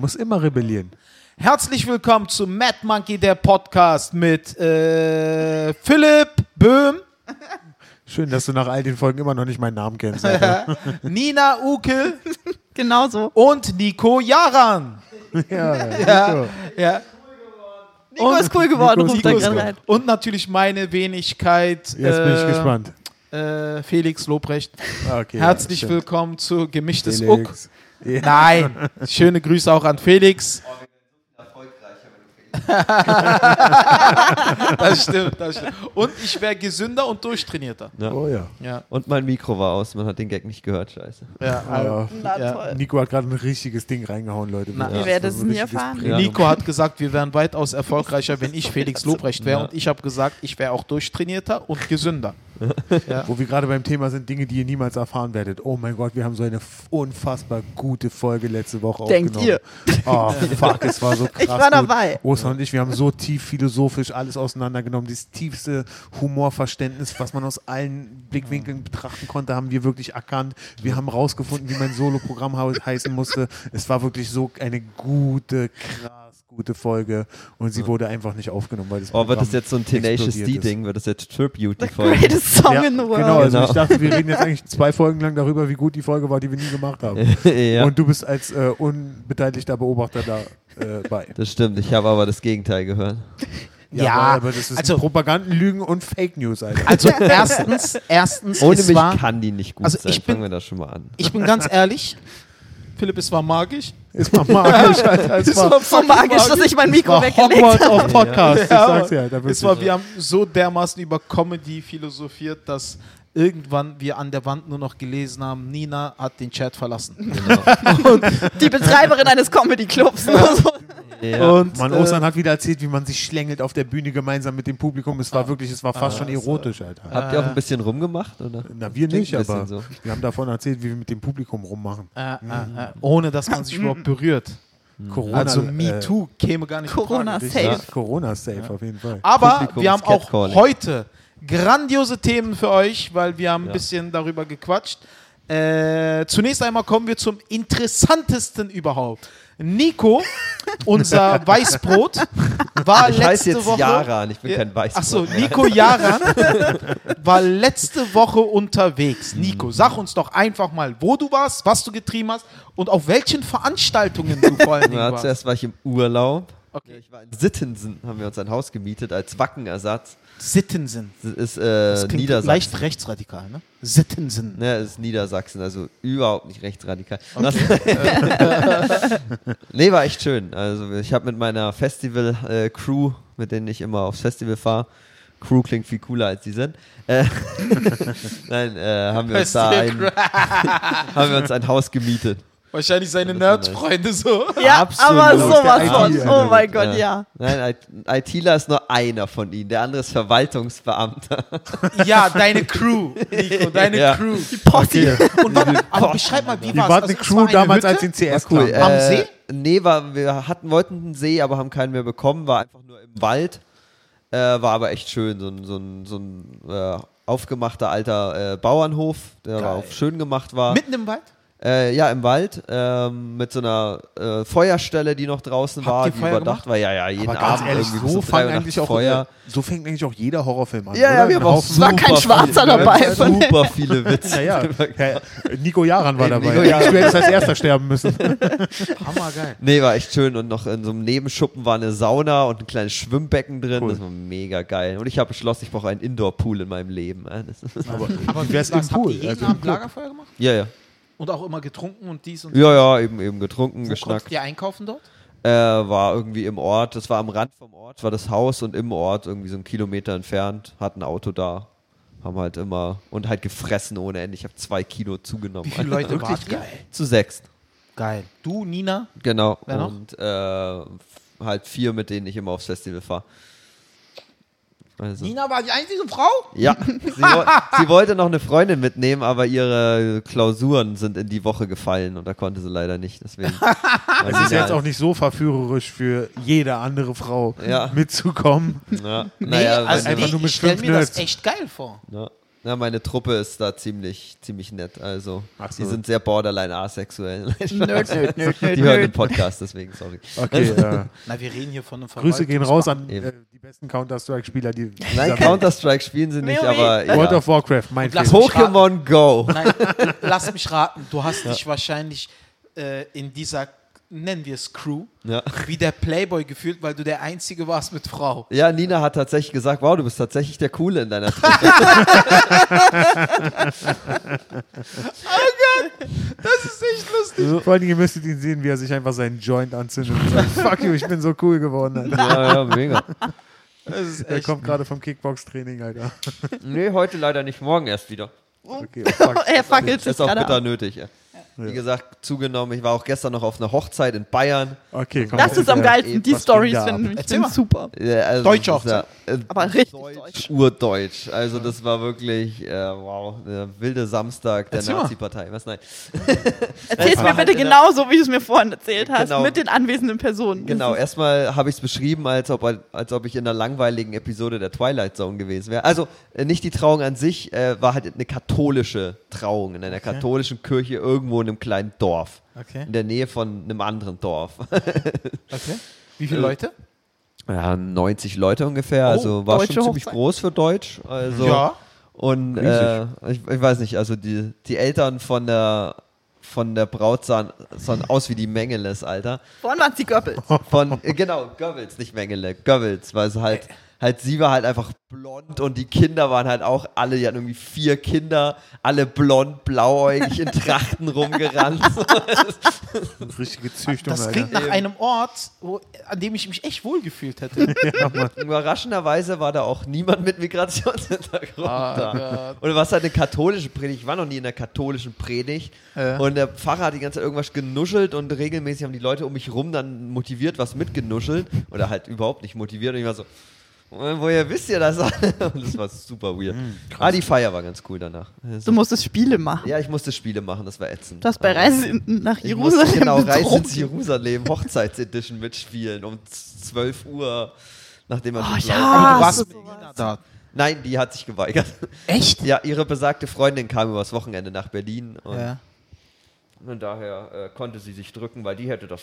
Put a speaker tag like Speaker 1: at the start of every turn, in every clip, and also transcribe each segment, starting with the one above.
Speaker 1: Muss immer rebellieren.
Speaker 2: Herzlich willkommen zu Mad Monkey, der Podcast mit äh, Philipp Böhm,
Speaker 1: Schön, dass du nach all den Folgen immer noch nicht meinen Namen kennst. Alter.
Speaker 2: Nina Ukel
Speaker 3: Genau so.
Speaker 2: und Nico Jaran.
Speaker 1: ja,
Speaker 2: Ja, ja.
Speaker 3: Nico
Speaker 2: Und
Speaker 3: ist cool geworden,
Speaker 1: Nico ist
Speaker 3: ruft er
Speaker 1: cool
Speaker 3: gerade rein.
Speaker 2: Und natürlich meine Wenigkeit.
Speaker 1: Jetzt bin ich
Speaker 2: äh,
Speaker 1: gespannt.
Speaker 2: Äh, Felix Lobrecht.
Speaker 1: Ah, Okay,
Speaker 2: Herzlich
Speaker 1: ja,
Speaker 2: willkommen zu Gemischtes
Speaker 1: stimmt.
Speaker 2: Uck.
Speaker 1: Ja.
Speaker 2: Nein, schöne Grüße auch an Felix. das stimmt, das stimmt. Und ich wäre gesünder und durchtrainierter.
Speaker 4: Ja.
Speaker 1: Oh ja.
Speaker 2: Ja,
Speaker 4: Und mein Mikro war aus, man hat den Gag nicht gehört, scheiße.
Speaker 2: ja.
Speaker 1: ja.
Speaker 3: Na
Speaker 2: Ja.
Speaker 3: toll.
Speaker 1: Nico hat gerade ein richtiges Ding reingehauen, Leute.
Speaker 2: Na.
Speaker 3: Ihr werdet
Speaker 1: Das
Speaker 3: nie erfahren.
Speaker 2: Nico hat gesagt, wir wären weitaus erfolgreicher, wenn ich Felix Lobrecht wäre.
Speaker 4: Ja.
Speaker 2: Und ich habe gesagt, ich wäre auch durchtrainierter und gesünder. Ja.
Speaker 1: Wo wir gerade beim Thema sind, Dinge, die ihr niemals erfahren werdet. Oh mein Gott, wir haben so eine unfassbar gute Folge letzte Woche
Speaker 3: Denkt
Speaker 1: aufgenommen. Oh fuck, es war so krass
Speaker 3: Ich war
Speaker 1: gut.
Speaker 3: dabei.
Speaker 1: Ostern und ich, wir haben so tief philosophisch alles auseinandergenommen. Das tiefste Humorverständnis, was man aus allen Blickwinkeln betrachten konnte, haben wir wirklich erkannt. Wir haben rausgefunden, wie mein Solo-Programm heißen musste. Es war wirklich so eine gute, krass gute Folge und sie wurde einfach nicht aufgenommen, weil das
Speaker 4: Oh, wird das jetzt so ein Tenacious. D-Ding? Wird das jetzt Tribute, die
Speaker 3: The
Speaker 4: Folge?
Speaker 3: greatest song
Speaker 1: Ja,
Speaker 3: in the world.
Speaker 1: Genau, also
Speaker 4: Genau.
Speaker 1: ich dachte, wir reden jetzt eigentlich zwei Folgen lang darüber, wie gut die Folge war, die wir nie gemacht haben.
Speaker 4: ja,
Speaker 1: Und du bist als äh, unbeteiligter Beobachter da äh, bei.
Speaker 4: das stimmt. Ich habe aber das Gegenteil gehört.
Speaker 2: Ja,
Speaker 1: aber, aber das ist
Speaker 2: also-
Speaker 1: Propaganden, Lügen und Fake News, Alter.
Speaker 2: Also erstens, erstens,
Speaker 4: Ohne
Speaker 2: es
Speaker 4: mich
Speaker 2: war,
Speaker 4: kann die nicht gut
Speaker 2: Also
Speaker 4: sein.
Speaker 2: ich bin-
Speaker 4: Fangen wir da schon mal an.
Speaker 2: ich bin ganz ehrlich, Philipp, es war magisch.
Speaker 1: Es war magisch, Alter. Es war,
Speaker 3: so magisch, dass ich mein Mikro weggelegt
Speaker 1: Hogwarts
Speaker 3: habe.
Speaker 1: auf Podcast, ich sag's ja. Da
Speaker 2: Es war, wir haben so dermaßen über Comedy philosophiert, dass irgendwann wir an der Wand nur noch gelesen haben, Nina hat den Chat verlassen.
Speaker 4: Genau.
Speaker 3: Die Betreiberin eines Comedy-Clubs.
Speaker 4: Ja.
Speaker 2: Und
Speaker 1: Mann,
Speaker 2: äh,
Speaker 1: Ostern hat wieder erzählt, wie man sich schlängelt auf der Bühne gemeinsam mit dem Publikum. Es war wirklich, es war fast schon erotisch, Alter.
Speaker 4: Habt ihr auch ein bisschen rumgemacht? Oder?
Speaker 1: Na, wir
Speaker 4: Klingt
Speaker 1: nicht,
Speaker 4: ein
Speaker 1: aber
Speaker 4: so.
Speaker 1: wir haben davon erzählt, wie wir mit dem Publikum rummachen.
Speaker 2: äh, äh, äh, ohne dass man sich überhaupt berührt.
Speaker 1: Corona,
Speaker 2: Also
Speaker 1: äh,
Speaker 2: MeToo käme gar nicht in
Speaker 3: Corona
Speaker 2: Frage.
Speaker 3: safe.
Speaker 1: Ja, Corona safe auf jeden Fall.
Speaker 2: Aber
Speaker 4: Publikums
Speaker 2: wir haben auch heute grandiose Themen für euch, weil wir haben ein
Speaker 4: Ja.
Speaker 2: bisschen darüber gequatscht. Äh, zunächst einmal kommen wir zum interessantesten überhaupt. Nico, unser Weißbrot, war
Speaker 4: Ich heiße
Speaker 2: letzte
Speaker 4: jetzt
Speaker 2: Woche.
Speaker 4: Jaran, ich bin kein Weißbrot.
Speaker 2: Achso. Nico Jaran war letzte Woche unterwegs. Nico, sag uns doch einfach mal, wo du warst, was du getrieben hast und auf welchen Veranstaltungen du vor allen Dingen
Speaker 4: Ja,
Speaker 2: warst.
Speaker 4: zuerst war ich im Urlaub.
Speaker 2: Okay.
Speaker 4: Ich war in Sittensen, haben wir uns ein Haus gemietet als Wackenersatz.
Speaker 2: Sittensen.
Speaker 4: Das ist äh,
Speaker 2: Das klingt
Speaker 4: Niedersachsen.
Speaker 2: leicht rechtsradikal, ne? Sittensen.
Speaker 4: Ne, das ist Niedersachsen, also überhaupt nicht rechtsradikal. nee, war echt schön. Also ich habe mit meiner Festival-Crew, mit denen ich immer aufs Festival fahre, Crew klingt viel cooler als die sind. Äh, Nein, äh, haben wir uns da ein, haben wir uns ein Haus gemietet.
Speaker 2: Wahrscheinlich seine Nerdfreunde so.
Speaker 3: Ja,
Speaker 4: Absolut.
Speaker 3: aber sowas von. Oh mein Gott, ja.
Speaker 4: Nein, I- ITler ist nur einer von ihnen, der andere ist Verwaltungsbeamter.
Speaker 2: Ja, deine Crew, Nico, deine
Speaker 4: Ja.
Speaker 2: Crew.
Speaker 3: Posse.
Speaker 2: Und warte, aber beschreib mal, wie
Speaker 1: Die
Speaker 2: war's?
Speaker 1: war eine
Speaker 2: Also, es
Speaker 1: Crew
Speaker 2: war eine
Speaker 1: damals,
Speaker 2: Hütte?
Speaker 1: als den CS
Speaker 4: War cool.
Speaker 1: kam.
Speaker 2: Am
Speaker 4: Äh,
Speaker 2: See?
Speaker 4: Nee, war, wir hatten, wollten einen See, aber haben keinen mehr bekommen. War einfach nur im Wald. Äh, war aber echt schön. So ein, so ein, so ein äh, aufgemachter alter äh, Bauernhof, der war auch schön gemacht war.
Speaker 2: Mitten im Wald?
Speaker 4: Äh, ja, im Wald. Ähm, mit so einer äh, Feuerstelle, die noch draußen
Speaker 2: Habt
Speaker 4: war, die
Speaker 2: Feuer
Speaker 4: überdacht war. Ja, ja, jeden
Speaker 1: Aber ganz
Speaker 4: Abend
Speaker 1: ehrlich,
Speaker 4: irgendwie
Speaker 1: so, fang eigentlich auch,
Speaker 4: Feuer.
Speaker 1: so fängt eigentlich auch jeder Horrorfilm an.
Speaker 4: Ja,
Speaker 1: oder?
Speaker 4: ja, wir auch
Speaker 1: Haufen-
Speaker 3: war kein
Speaker 4: super
Speaker 3: Schwarzer
Speaker 4: viele-
Speaker 3: dabei von
Speaker 4: Super viele Witze.
Speaker 1: Ja, ja. Nico Jaran war dabei.
Speaker 4: Nico Jaran.
Speaker 1: Du hättest als erster sterben müssen.
Speaker 2: Hammergeil.
Speaker 4: Nee, war echt schön. Und noch in so einem Nebenschuppen war eine Sauna und ein kleines Schwimmbecken drin.
Speaker 1: Cool.
Speaker 4: Das war mega geil. Und ich habe beschlossen, ich brauche einen Indoor-Pool in meinem Leben.
Speaker 1: Aber,
Speaker 2: Aber
Speaker 1: wie wär's im
Speaker 2: habt
Speaker 1: Pool?
Speaker 2: ihr jeden
Speaker 1: Also
Speaker 2: Abend. Lagerfeuer gemacht?
Speaker 4: Ja, ja.
Speaker 2: Und auch immer getrunken und dies und
Speaker 4: Ja, ja, eben, eben getrunken,
Speaker 2: Wo
Speaker 4: geschnackt.
Speaker 2: ihr einkaufen dort?
Speaker 4: Äh, war irgendwie im Ort, das war am Rand vom Ort, war das Haus und im Ort, irgendwie so einen Kilometer entfernt, hat ein Auto da. Haben halt immer und halt gefressen ohne Ende. Ich habe zwei Kilo zugenommen.
Speaker 2: Wie viele Leute
Speaker 4: Wirklich
Speaker 2: wart ihr?
Speaker 4: Zu sechs.
Speaker 2: Geil. Du, Nina?
Speaker 4: Genau.
Speaker 2: Wer noch?
Speaker 4: Und äh, halt vier, mit denen ich immer aufs Festival fahre. Also.
Speaker 2: Nina war die einzige Frau?
Speaker 4: Ja, sie, wo sie wollte noch eine Freundin mitnehmen, aber ihre Klausuren sind in die Woche gefallen und da konnte sie leider nicht. Deswegen.
Speaker 1: Es ist jetzt auch nicht so verführerisch für jede andere Frau
Speaker 4: Ja.
Speaker 1: mitzukommen.
Speaker 4: Ja,
Speaker 2: Nee,
Speaker 4: naja,
Speaker 2: also
Speaker 4: wenn-
Speaker 1: einfach
Speaker 2: nee,
Speaker 1: nur mit
Speaker 2: ich stelle mir das echt geil vor.
Speaker 4: ja. Na, meine Truppe ist da ziemlich, ziemlich nett. Also,
Speaker 1: so.
Speaker 4: die sind sehr borderline asexuell.
Speaker 3: Nerd, nerd, nerd,
Speaker 4: die hören den. Podcast, deswegen, sorry.
Speaker 1: Okay, äh,
Speaker 2: Na, wir reden hier von einem
Speaker 1: Grüße gehen raus an äh, die besten Counter-Strike-Spieler, die
Speaker 4: Nein, Counter-Strike spielen sie nicht, aber
Speaker 1: World
Speaker 4: ja.
Speaker 1: of Warcraft, mein
Speaker 4: Pokémon Go.
Speaker 2: Nein, lass mich raten. Du hast dich wahrscheinlich äh, in dieser, nennen wir es Crew,
Speaker 4: Ja.
Speaker 2: wie der Playboy gefühlt, weil du der Einzige warst mit Frau.
Speaker 4: ja, Nina hat tatsächlich gesagt, wow, du bist tatsächlich der Coole in deiner Truppe.
Speaker 2: Das ist echt lustig.
Speaker 1: Vor allen Dingen, ihr müsstet ihn sehen, wie er sich einfach seinen Joint anzündet und sagt, fuck you, ich bin so cool geworden, Alter.
Speaker 4: ja, ja, mega.
Speaker 2: Das ist
Speaker 1: Er kommt gerade vom Kickbox-Training, Alter.
Speaker 4: Nee, heute leider nicht, morgen erst wieder.
Speaker 1: Okay, oh, fuck.
Speaker 3: Er fackelt sich
Speaker 4: Ist auch
Speaker 3: gerade
Speaker 4: bitter
Speaker 3: ab.
Speaker 4: nötig. Ja. Wie gesagt, zugenommen. Ich war auch gestern noch auf einer Hochzeit in Bayern.
Speaker 1: Okay, komm.
Speaker 3: Das ist am
Speaker 1: äh,
Speaker 3: geilsten. Die
Speaker 1: was
Speaker 3: Stories finden ich
Speaker 2: mal.
Speaker 3: super.
Speaker 4: Ja, also
Speaker 2: Deutsche
Speaker 4: ist ja, äh,
Speaker 3: Aber richtig
Speaker 4: Deutsch,
Speaker 3: deutsch.
Speaker 4: Urdeutsch. Also das war wirklich, äh, wow, der wilde Samstag der. Nazi-Partei. Was nein?
Speaker 3: Erzähl's mir bitte
Speaker 4: in der-
Speaker 3: genauso, wie du es mir vorhin erzählt hast,
Speaker 4: Genau.
Speaker 3: mit den anwesenden Personen.
Speaker 4: Genau, erstmal habe ich es beschrieben, als ob, als ob ich in einer langweiligen Episode der Twilight Zone gewesen wäre. Also äh, nicht die Trauung an sich, äh, war halt eine katholische Trauung in einer katholischen Kirche irgendwo in einem kleinen Dorf.
Speaker 2: Okay.
Speaker 4: In der Nähe von einem anderen Dorf.
Speaker 2: Okay. Wie viele Leute?
Speaker 4: Ja, 90 Leute ungefähr, also war schon ziemlich
Speaker 3: Hochzeit.
Speaker 4: groß für Deutsch. Also
Speaker 2: Ja.
Speaker 4: Und äh, ich, ich weiß nicht, also die, die Eltern von der von der Braut sahen, sahen aus wie die Mengeles, Alter.
Speaker 3: Vorhin waren die Göppel.
Speaker 4: Von, äh, genau, Goebbels, nicht Mengele, Goebbels, weil es halt, halt, sie war halt einfach blond und die Kinder waren halt auch alle, die hatten irgendwie vier Kinder, alle blond, blauäugig in Trachten rumgerannt.
Speaker 1: Richtige Züchtung,
Speaker 2: Das
Speaker 1: Alter.
Speaker 2: klingt nach einem Ort, wo, an dem ich mich echt wohlgefühlt hätte.
Speaker 4: Überraschenderweise war da auch niemand mit Migrationshintergrund da. Und was halt eine katholische Predigt, ich war noch nie in einer katholischen Predigt.
Speaker 2: Ja.
Speaker 4: Und der Pfarrer hat die ganze Zeit irgendwas genuschelt und regelmäßig haben die Leute um mich rum dann motiviert was mitgenuschelt. Oder halt überhaupt nicht motiviert. Und ich war so, "Äh, woher wisst ihr das? alle?" und das war super weird. ah, die Feier war ganz cool danach.
Speaker 3: Du musstest Spiele machen.
Speaker 4: Ja, ich musste Spiele machen, das war ätzend.
Speaker 3: Du hast bei
Speaker 4: Aber
Speaker 3: Reise in- nach
Speaker 4: ich musste
Speaker 3: Jerusalem
Speaker 4: genau Reise
Speaker 3: betrogen.
Speaker 4: ins Jerusalem Hochzeitsedition mitspielen um 12 Uhr, nachdem man
Speaker 3: Oh, ja.
Speaker 2: Aber
Speaker 3: Ah,
Speaker 2: du warst mit da.
Speaker 4: Nein, die hat sich geweigert.
Speaker 2: Echt?
Speaker 4: Ja, ihre besagte Freundin kam übers Wochenende nach Berlin und,
Speaker 2: Ja.
Speaker 4: und daher äh, konnte sie sich drücken, weil die hätte das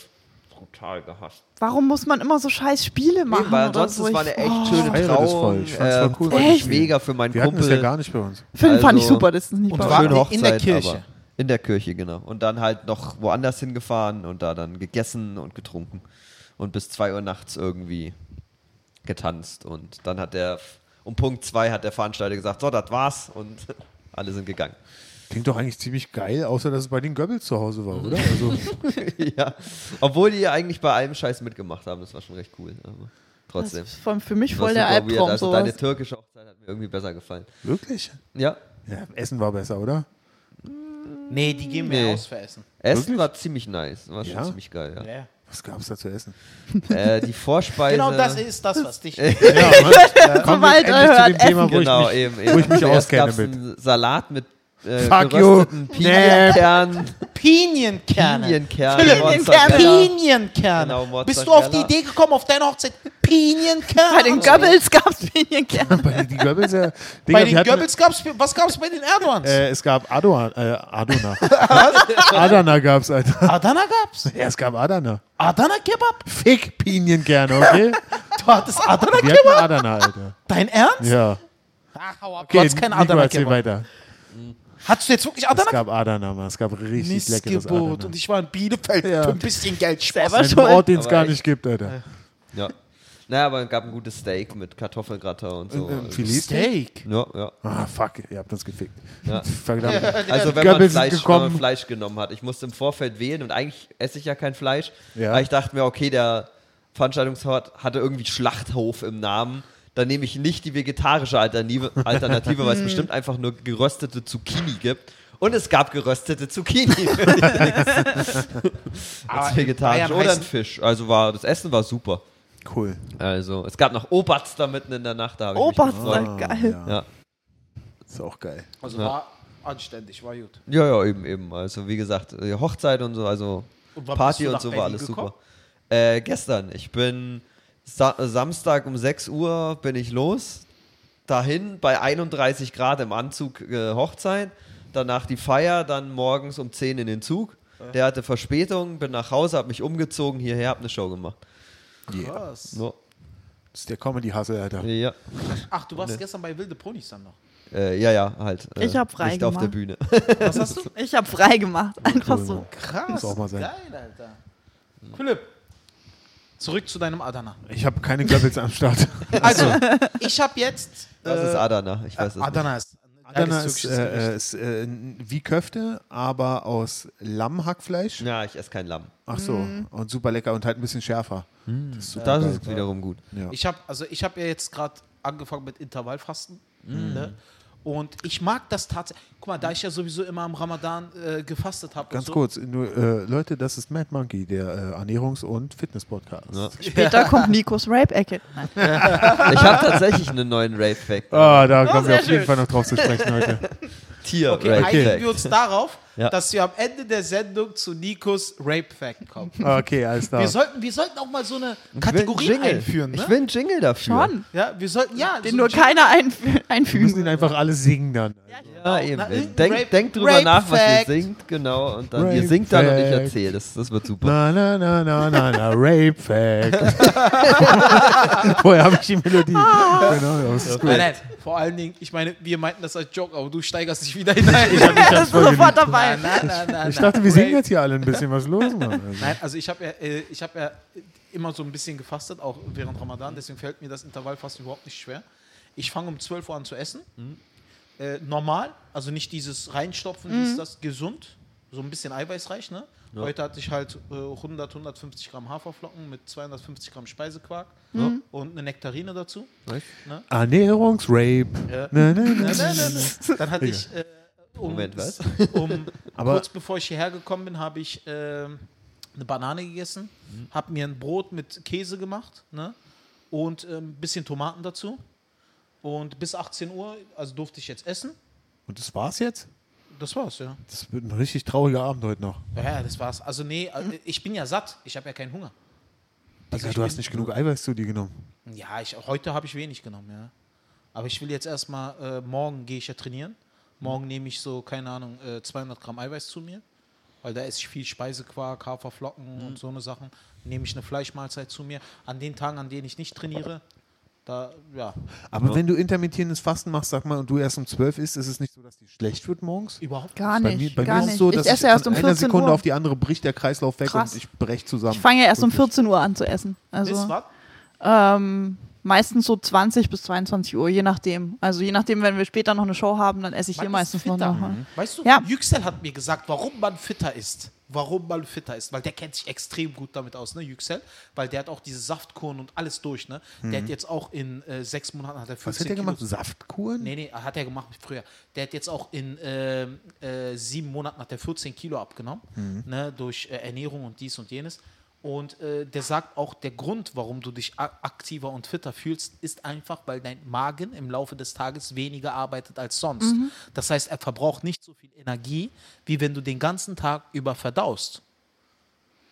Speaker 4: brutal gehasst.
Speaker 3: Warum muss man immer so scheiß Spiele machen?
Speaker 4: Nee, weil
Speaker 3: oder
Speaker 4: ansonsten
Speaker 3: so?
Speaker 4: es war eine echt
Speaker 3: oh.
Speaker 4: schöne Trauung.
Speaker 1: Ich fand's voll
Speaker 4: äh,
Speaker 1: cool.
Speaker 4: fand ich
Speaker 3: Echt?
Speaker 4: mega für meinen
Speaker 1: Wir hatten das
Speaker 4: Kumpel.
Speaker 1: ja gar nicht bei uns.
Speaker 3: Film fand ich
Speaker 4: Also-
Speaker 3: super, das ist nicht
Speaker 2: Und
Speaker 3: bei
Speaker 2: war-
Speaker 3: uns.
Speaker 4: Schöne
Speaker 2: in der
Speaker 4: Hochzeit,
Speaker 2: Kirche?
Speaker 4: aber in der Kirche, genau. Und dann halt noch woanders hingefahren und da dann gegessen und getrunken. Und bis 2 Uhr nachts irgendwie getanzt. Und dann hat der, um Punkt 2 hat der Veranstalter gesagt, so, das war's. Und alle sind gegangen.
Speaker 1: Klingt doch eigentlich ziemlich geil, außer dass es bei den Goebbels zu Hause war, oder? Also,
Speaker 4: ja. Obwohl die ja eigentlich bei allem Scheiß mitgemacht haben. Das war schon recht cool. Aber
Speaker 3: Das
Speaker 4: trotzdem.
Speaker 3: ist voll- für mich
Speaker 4: Das
Speaker 3: voll der. Albtraum.
Speaker 4: Also
Speaker 3: sowas.
Speaker 4: deine türkische Hochzeit hat mir irgendwie besser gefallen.
Speaker 1: wirklich?
Speaker 4: Ja.
Speaker 1: Ja, Essen war besser, oder?
Speaker 2: Nee, die geben mir
Speaker 4: Nee.
Speaker 2: aus für Essen.
Speaker 4: Essen
Speaker 1: Wirklich?
Speaker 4: war ziemlich nice. War schon
Speaker 1: Ja?
Speaker 4: ziemlich geil, ja.
Speaker 2: Ja.
Speaker 1: Was gab es da zu essen?
Speaker 4: äh, die Vorspeise.
Speaker 2: Genau das ist das, was dich.
Speaker 1: Ja, Mann. Kommen wir endlich
Speaker 3: er
Speaker 1: zu
Speaker 3: hört
Speaker 1: dem Thema, wo
Speaker 4: genau,
Speaker 1: ich mich,
Speaker 4: eben, eben.
Speaker 1: wo ich mich
Speaker 4: Zuerst
Speaker 1: auskenne mit.
Speaker 4: einen Salat mit äh,
Speaker 1: Fuck you.
Speaker 4: Pinienkernen.
Speaker 2: Pinienkerne.
Speaker 4: Pinienkernen.
Speaker 2: Philipp,
Speaker 4: Mozzarella.
Speaker 2: Pinienkerne.
Speaker 4: Genau.
Speaker 2: Bist du auf die Idee gekommen, auf deiner Hochzeit Pinienkerne?
Speaker 3: Bei den Goebbels gab es Pinienkerne.
Speaker 1: Bei den Goebbels, ja. Digga,
Speaker 2: Bei den
Speaker 1: hatten-
Speaker 2: Goebbels gab's, was gab's bei den Erdogans?
Speaker 1: Äh, es gab Adona. Äh, Adona. Adana gab's, Alter.
Speaker 2: Adana gab's?
Speaker 1: Ja, es gab Adana.
Speaker 2: Adana Kebab?
Speaker 1: Fick Pinienkerne, okay?
Speaker 2: Du hattest Adana
Speaker 1: Wir
Speaker 2: Kebab?
Speaker 1: hatten Adana, Alter.
Speaker 2: Dein Ernst?
Speaker 1: Ja.
Speaker 2: Ach, hau ab.
Speaker 1: Okay,
Speaker 2: du hattest kein Adana
Speaker 1: erzähl
Speaker 2: Kebab.
Speaker 1: weiter.
Speaker 2: Hattest du jetzt wirklich
Speaker 1: Es
Speaker 2: Adana
Speaker 1: gab Adana, Mann. Es gab richtig leckeres
Speaker 2: Missgeburt.
Speaker 1: Adana.
Speaker 2: Und ich war in Bielefeld
Speaker 1: Ja.
Speaker 2: für ein bisschen Geld Spaß.
Speaker 1: In einem Ort, den es gar nicht gibt, Alter.
Speaker 4: Ja. Naja, aber es gab ein gutes Steak mit Kartoffelgratin und so.
Speaker 1: Ein
Speaker 4: Also,
Speaker 1: Filet?
Speaker 2: Steak.
Speaker 4: ja, ja.
Speaker 1: Ah, fuck, ihr habt uns gefickt.
Speaker 4: Ja.
Speaker 1: Verdammt.
Speaker 4: Also wenn man, Fleisch, wenn man Fleisch genommen hat. Ich musste im Vorfeld wählen und eigentlich esse ich ja kein Fleisch.
Speaker 1: Ja.
Speaker 4: Aber ich dachte mir, okay, der Veranstaltungsort hatte irgendwie Schlachthof im Namen. Dann nehme ich nicht die vegetarische Alternative, Alternative weil es bestimmt einfach nur geröstete Zucchini gibt. Und es gab geröstete Zucchini. Als vegetarisch. Oder ein Fisch. Also war, das Essen war super.
Speaker 1: Cool.
Speaker 4: Also, es gab noch Obatz da mitten in der Nacht. Da habe ich mich
Speaker 3: Oberst,
Speaker 4: gefreut.
Speaker 3: geil.
Speaker 1: Ja,
Speaker 4: Ja.
Speaker 1: ist auch geil.
Speaker 2: Also
Speaker 4: Ja.
Speaker 2: war anständig, war gut.
Speaker 4: ja, ja, eben, eben. Also, wie gesagt, äh, Hochzeit und so, also
Speaker 2: Und
Speaker 4: Party und so war
Speaker 2: Berlin
Speaker 4: alles
Speaker 2: gekommen?
Speaker 4: super. Äh, gestern, ich bin Sa Samstag um 6 Uhr bin ich los. dahin bei 31 Grad im Anzug äh, Hochzeit, danach die Feier, dann morgens um 10 in den Zug. Der hatte Verspätung, bin nach Hause, hab mich umgezogen, hierher, hab eine Show gemacht.
Speaker 2: Krass.
Speaker 4: So.
Speaker 1: Das ist der Comedy-Hasse, Alter.
Speaker 4: Ja,
Speaker 2: Ach, du warst gestern bei Wilde Ponys dann noch.
Speaker 4: äh, ja, ja, halt. Äh,
Speaker 3: Ich hab frei
Speaker 4: Nicht auf der
Speaker 3: gemacht.
Speaker 4: Bühne.
Speaker 2: Was hast du?
Speaker 3: Ich habe frei gemacht. Einfach so.
Speaker 2: Krass.
Speaker 1: Muss auch mal sein.
Speaker 2: Geil, Alter. Philipp, zurück zu deinem Adana.
Speaker 1: Ich habe keine Goebbels am Start.
Speaker 2: Also, ich habe jetzt.
Speaker 4: Das ist Adana, ich weiß es nicht.
Speaker 2: Adana ist. ein
Speaker 1: Adana ist, äh, ist äh, wie Köfte, aber aus Lammhackfleisch.
Speaker 4: Ja, ich esse kein Lamm.
Speaker 1: Ach so, und super lecker und halt ein bisschen schärfer. Das ist
Speaker 4: Das ist wiederum gut.
Speaker 1: Ja.
Speaker 2: Ich habe also ich habe ja jetzt gerade angefangen mit Intervallfasten.
Speaker 1: Mhm.
Speaker 2: Ne? Und ich mag das tatsächlich. Guck mal, da ich ja sowieso immer am Ramadan äh, gefastet habe.
Speaker 1: Ganz
Speaker 2: so,
Speaker 1: kurz, nur, äh, Leute, das ist Mad Monkey, der äh, Ernährungs- und Fitness-Podcast.
Speaker 4: Ja.
Speaker 3: Später kommt Nikos Rape-Ecke.
Speaker 4: Ich habe tatsächlich einen neuen Rape-Fact.
Speaker 1: Ah, da kommen wir auf jeden
Speaker 2: schön.
Speaker 1: Fall noch drauf zu sprechen heute.
Speaker 4: Tier
Speaker 2: Okay, einigen wir uns darauf,
Speaker 4: Ja.
Speaker 2: dass wir am Ende der Sendung zu Nikos Rape Fact kommen.
Speaker 1: Okay, alles klar.
Speaker 2: Wir sollten, wir sollten auch mal so eine
Speaker 4: Ich
Speaker 2: Kategorie
Speaker 4: Jingle.
Speaker 2: einführen, ne?
Speaker 4: Ich will einen Jingle dafür.
Speaker 3: Schon.
Speaker 2: ja, wir sollten, ja,
Speaker 3: Den
Speaker 2: so
Speaker 3: nur keiner einf
Speaker 1: Wir müssen
Speaker 3: einfügen.
Speaker 1: ihn einfach alle singen dann.
Speaker 4: Ja, eben.
Speaker 2: Na, irgendein
Speaker 4: Denk,
Speaker 2: Rape-
Speaker 4: denk drüber
Speaker 2: Rape
Speaker 4: nach, was
Speaker 2: Fact.
Speaker 4: ihr singt, genau. Und dann
Speaker 1: Rape
Speaker 4: ihr singt dann und ich erzähle. Das, das wird super.
Speaker 1: Na, na, na, na, na, na, Rape Fact. Vorher habe ich die Melodie. Genau, das ist gut.
Speaker 2: Vor allen Dingen, ich meine, wir meinten das als Joke, aber du steigerst dich wieder hinein.
Speaker 1: Ich, hab, ich, hab's voll
Speaker 3: Sofort
Speaker 1: geliebt.
Speaker 3: dabei.
Speaker 2: Nein, nein, nein,
Speaker 1: ich
Speaker 2: nein.
Speaker 1: dachte, wir singen jetzt hier alle ein bisschen. Was ist los, Mann? Also,
Speaker 2: Nein, also ich habe ja, äh, ich hab ja immer so ein bisschen gefastet, auch während Ramadan, deswegen fällt mir das Intervallfasten überhaupt nicht schwer. Ich fange um 12 Uhr an zu essen. Äh, normal, also nicht dieses Reinstopfen, dies, das, gesund, so ein bisschen eiweißreich. Ne? Heute hatte ich halt äh, 100, 150 Gramm Haferflocken mit 250 Gramm Speisequark und eine Nektarine dazu.
Speaker 4: Weißt?
Speaker 1: Ernährungsrape.
Speaker 2: Ja.
Speaker 1: Na, na, na.
Speaker 2: Dann hatte ich, äh, um,
Speaker 4: Moment, was?
Speaker 2: um kurz bevor ich hierher gekommen bin, habe ich ähm, eine Banane gegessen, habe mir ein Brot mit Käse gemacht ne? und ein ähm, bisschen Tomaten dazu. Und bis 18 Uhr, also durfte ich jetzt essen.
Speaker 1: Und das war's jetzt?
Speaker 2: Das war's, ja.
Speaker 1: Das wird ein richtig trauriger Abend heute noch.
Speaker 2: Ja, das war's. Also nee, äh, ich bin ja satt. Ich habe ja keinen Hunger. Also ich
Speaker 1: du hast nicht genug Eiweiß zu dir genommen.
Speaker 2: Ja, ich, heute habe ich wenig genommen, ja. Aber ich will jetzt erstmal, äh, morgen gehe ich ja trainieren. Morgen nehme ich so, keine Ahnung, äh, 200 Gramm Eiweiß zu mir. Weil da esse ich viel Speisequark, Haferflocken und so eine Sachen. Nehme ich eine Fleischmahlzeit zu mir. An den Tagen, an denen ich nicht trainiere, da, ja,
Speaker 1: Aber wenn du intermittierendes Fasten machst, sag mal, und du erst um 12 isst, ist es nicht so, dass dir schlecht wird morgens?
Speaker 2: überhaupt
Speaker 3: Gar
Speaker 1: Bei
Speaker 3: nicht.
Speaker 1: mir, bei
Speaker 3: gar
Speaker 1: mir ist es so, dass
Speaker 3: ich esse erst
Speaker 1: von
Speaker 3: um
Speaker 1: einer
Speaker 3: 14
Speaker 1: Sekunde
Speaker 3: Uhr.
Speaker 1: auf die andere bricht der Kreislauf weg
Speaker 3: Krass.
Speaker 1: und ich brech zusammen.
Speaker 3: Ich fange ja erst um
Speaker 1: Wirklich.
Speaker 3: 14 Uhr an zu essen.
Speaker 2: Bis
Speaker 3: Also
Speaker 2: was?
Speaker 3: ähm, meistens so 20 bis 22 Uhr, je nachdem. Also je nachdem, wenn wir später noch eine Show haben, dann esse ich hier
Speaker 2: Man ist
Speaker 3: meistens noch
Speaker 2: fitter.
Speaker 3: nachher.
Speaker 2: Weißt du,
Speaker 3: Ja.
Speaker 2: Yüksel hat mir gesagt, warum man fitter ist. Warum man fitter ist. Weil der kennt sich extrem gut damit aus, ne, Yüksel. Weil der hat auch diese Saftkuren und alles durch, ne. Der hat jetzt auch in äh, sechs Monaten hat er 15
Speaker 1: Was hat der
Speaker 2: Kilo-
Speaker 1: gemacht? Saftkuren?
Speaker 2: Nee, nee, hat er gemacht früher. Der hat jetzt auch in ähm, äh, sieben Monaten hat er 14 Kilo abgenommen, ne, durch äh, Ernährung und dies und jenes. Und äh, der sagt auch, der Grund, warum du dich aktiver und fitter fühlst, ist einfach, weil dein Magen im Laufe des Tages weniger arbeitet als sonst. Das heißt, er verbraucht nicht so viel Energie, wie wenn du den ganzen Tag über verdaust.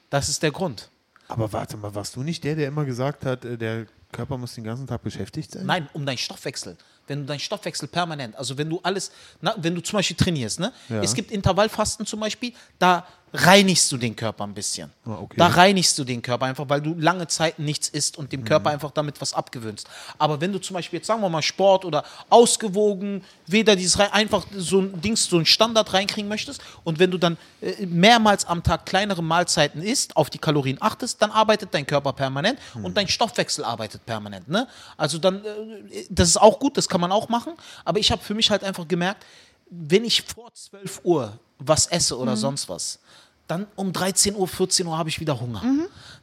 Speaker 2: Das ist der Grund.
Speaker 1: Aber warte mal, warst du nicht der, der immer gesagt hat, äh, der Körper muss den ganzen Tag beschäftigt sein?
Speaker 2: Nein, um deinen Stoffwechsel. Wenn du deinen Stoffwechsel permanent, also wenn du alles, na, wenn du zum Beispiel trainierst, ne?
Speaker 1: Ja.
Speaker 2: Es gibt Intervallfasten zum Beispiel, da reinigst du den Körper ein bisschen.
Speaker 1: Ah, okay.
Speaker 2: Da reinigst du den Körper einfach, weil du lange Zeit nichts isst und dem
Speaker 1: Mhm.
Speaker 2: Körper einfach damit was abgewöhnst. Aber wenn du zum Beispiel jetzt sagen wir mal Sport oder ausgewogen, weder dieses einfach so ein Dings, so ein Standard reinkriegen möchtest und wenn du dann äh, mehrmals am Tag kleinere Mahlzeiten isst, auf die Kalorien achtest, dann arbeitet dein Körper permanent
Speaker 1: Mhm.
Speaker 2: und dein Stoffwechsel arbeitet permanent. Ne? Also dann, äh, das ist auch gut, das kann man auch machen, aber ich habe für mich halt einfach gemerkt, wenn ich vor 12 Uhr was esse oder sonst was, dann um 13 Uhr, 14 Uhr habe ich wieder Hunger.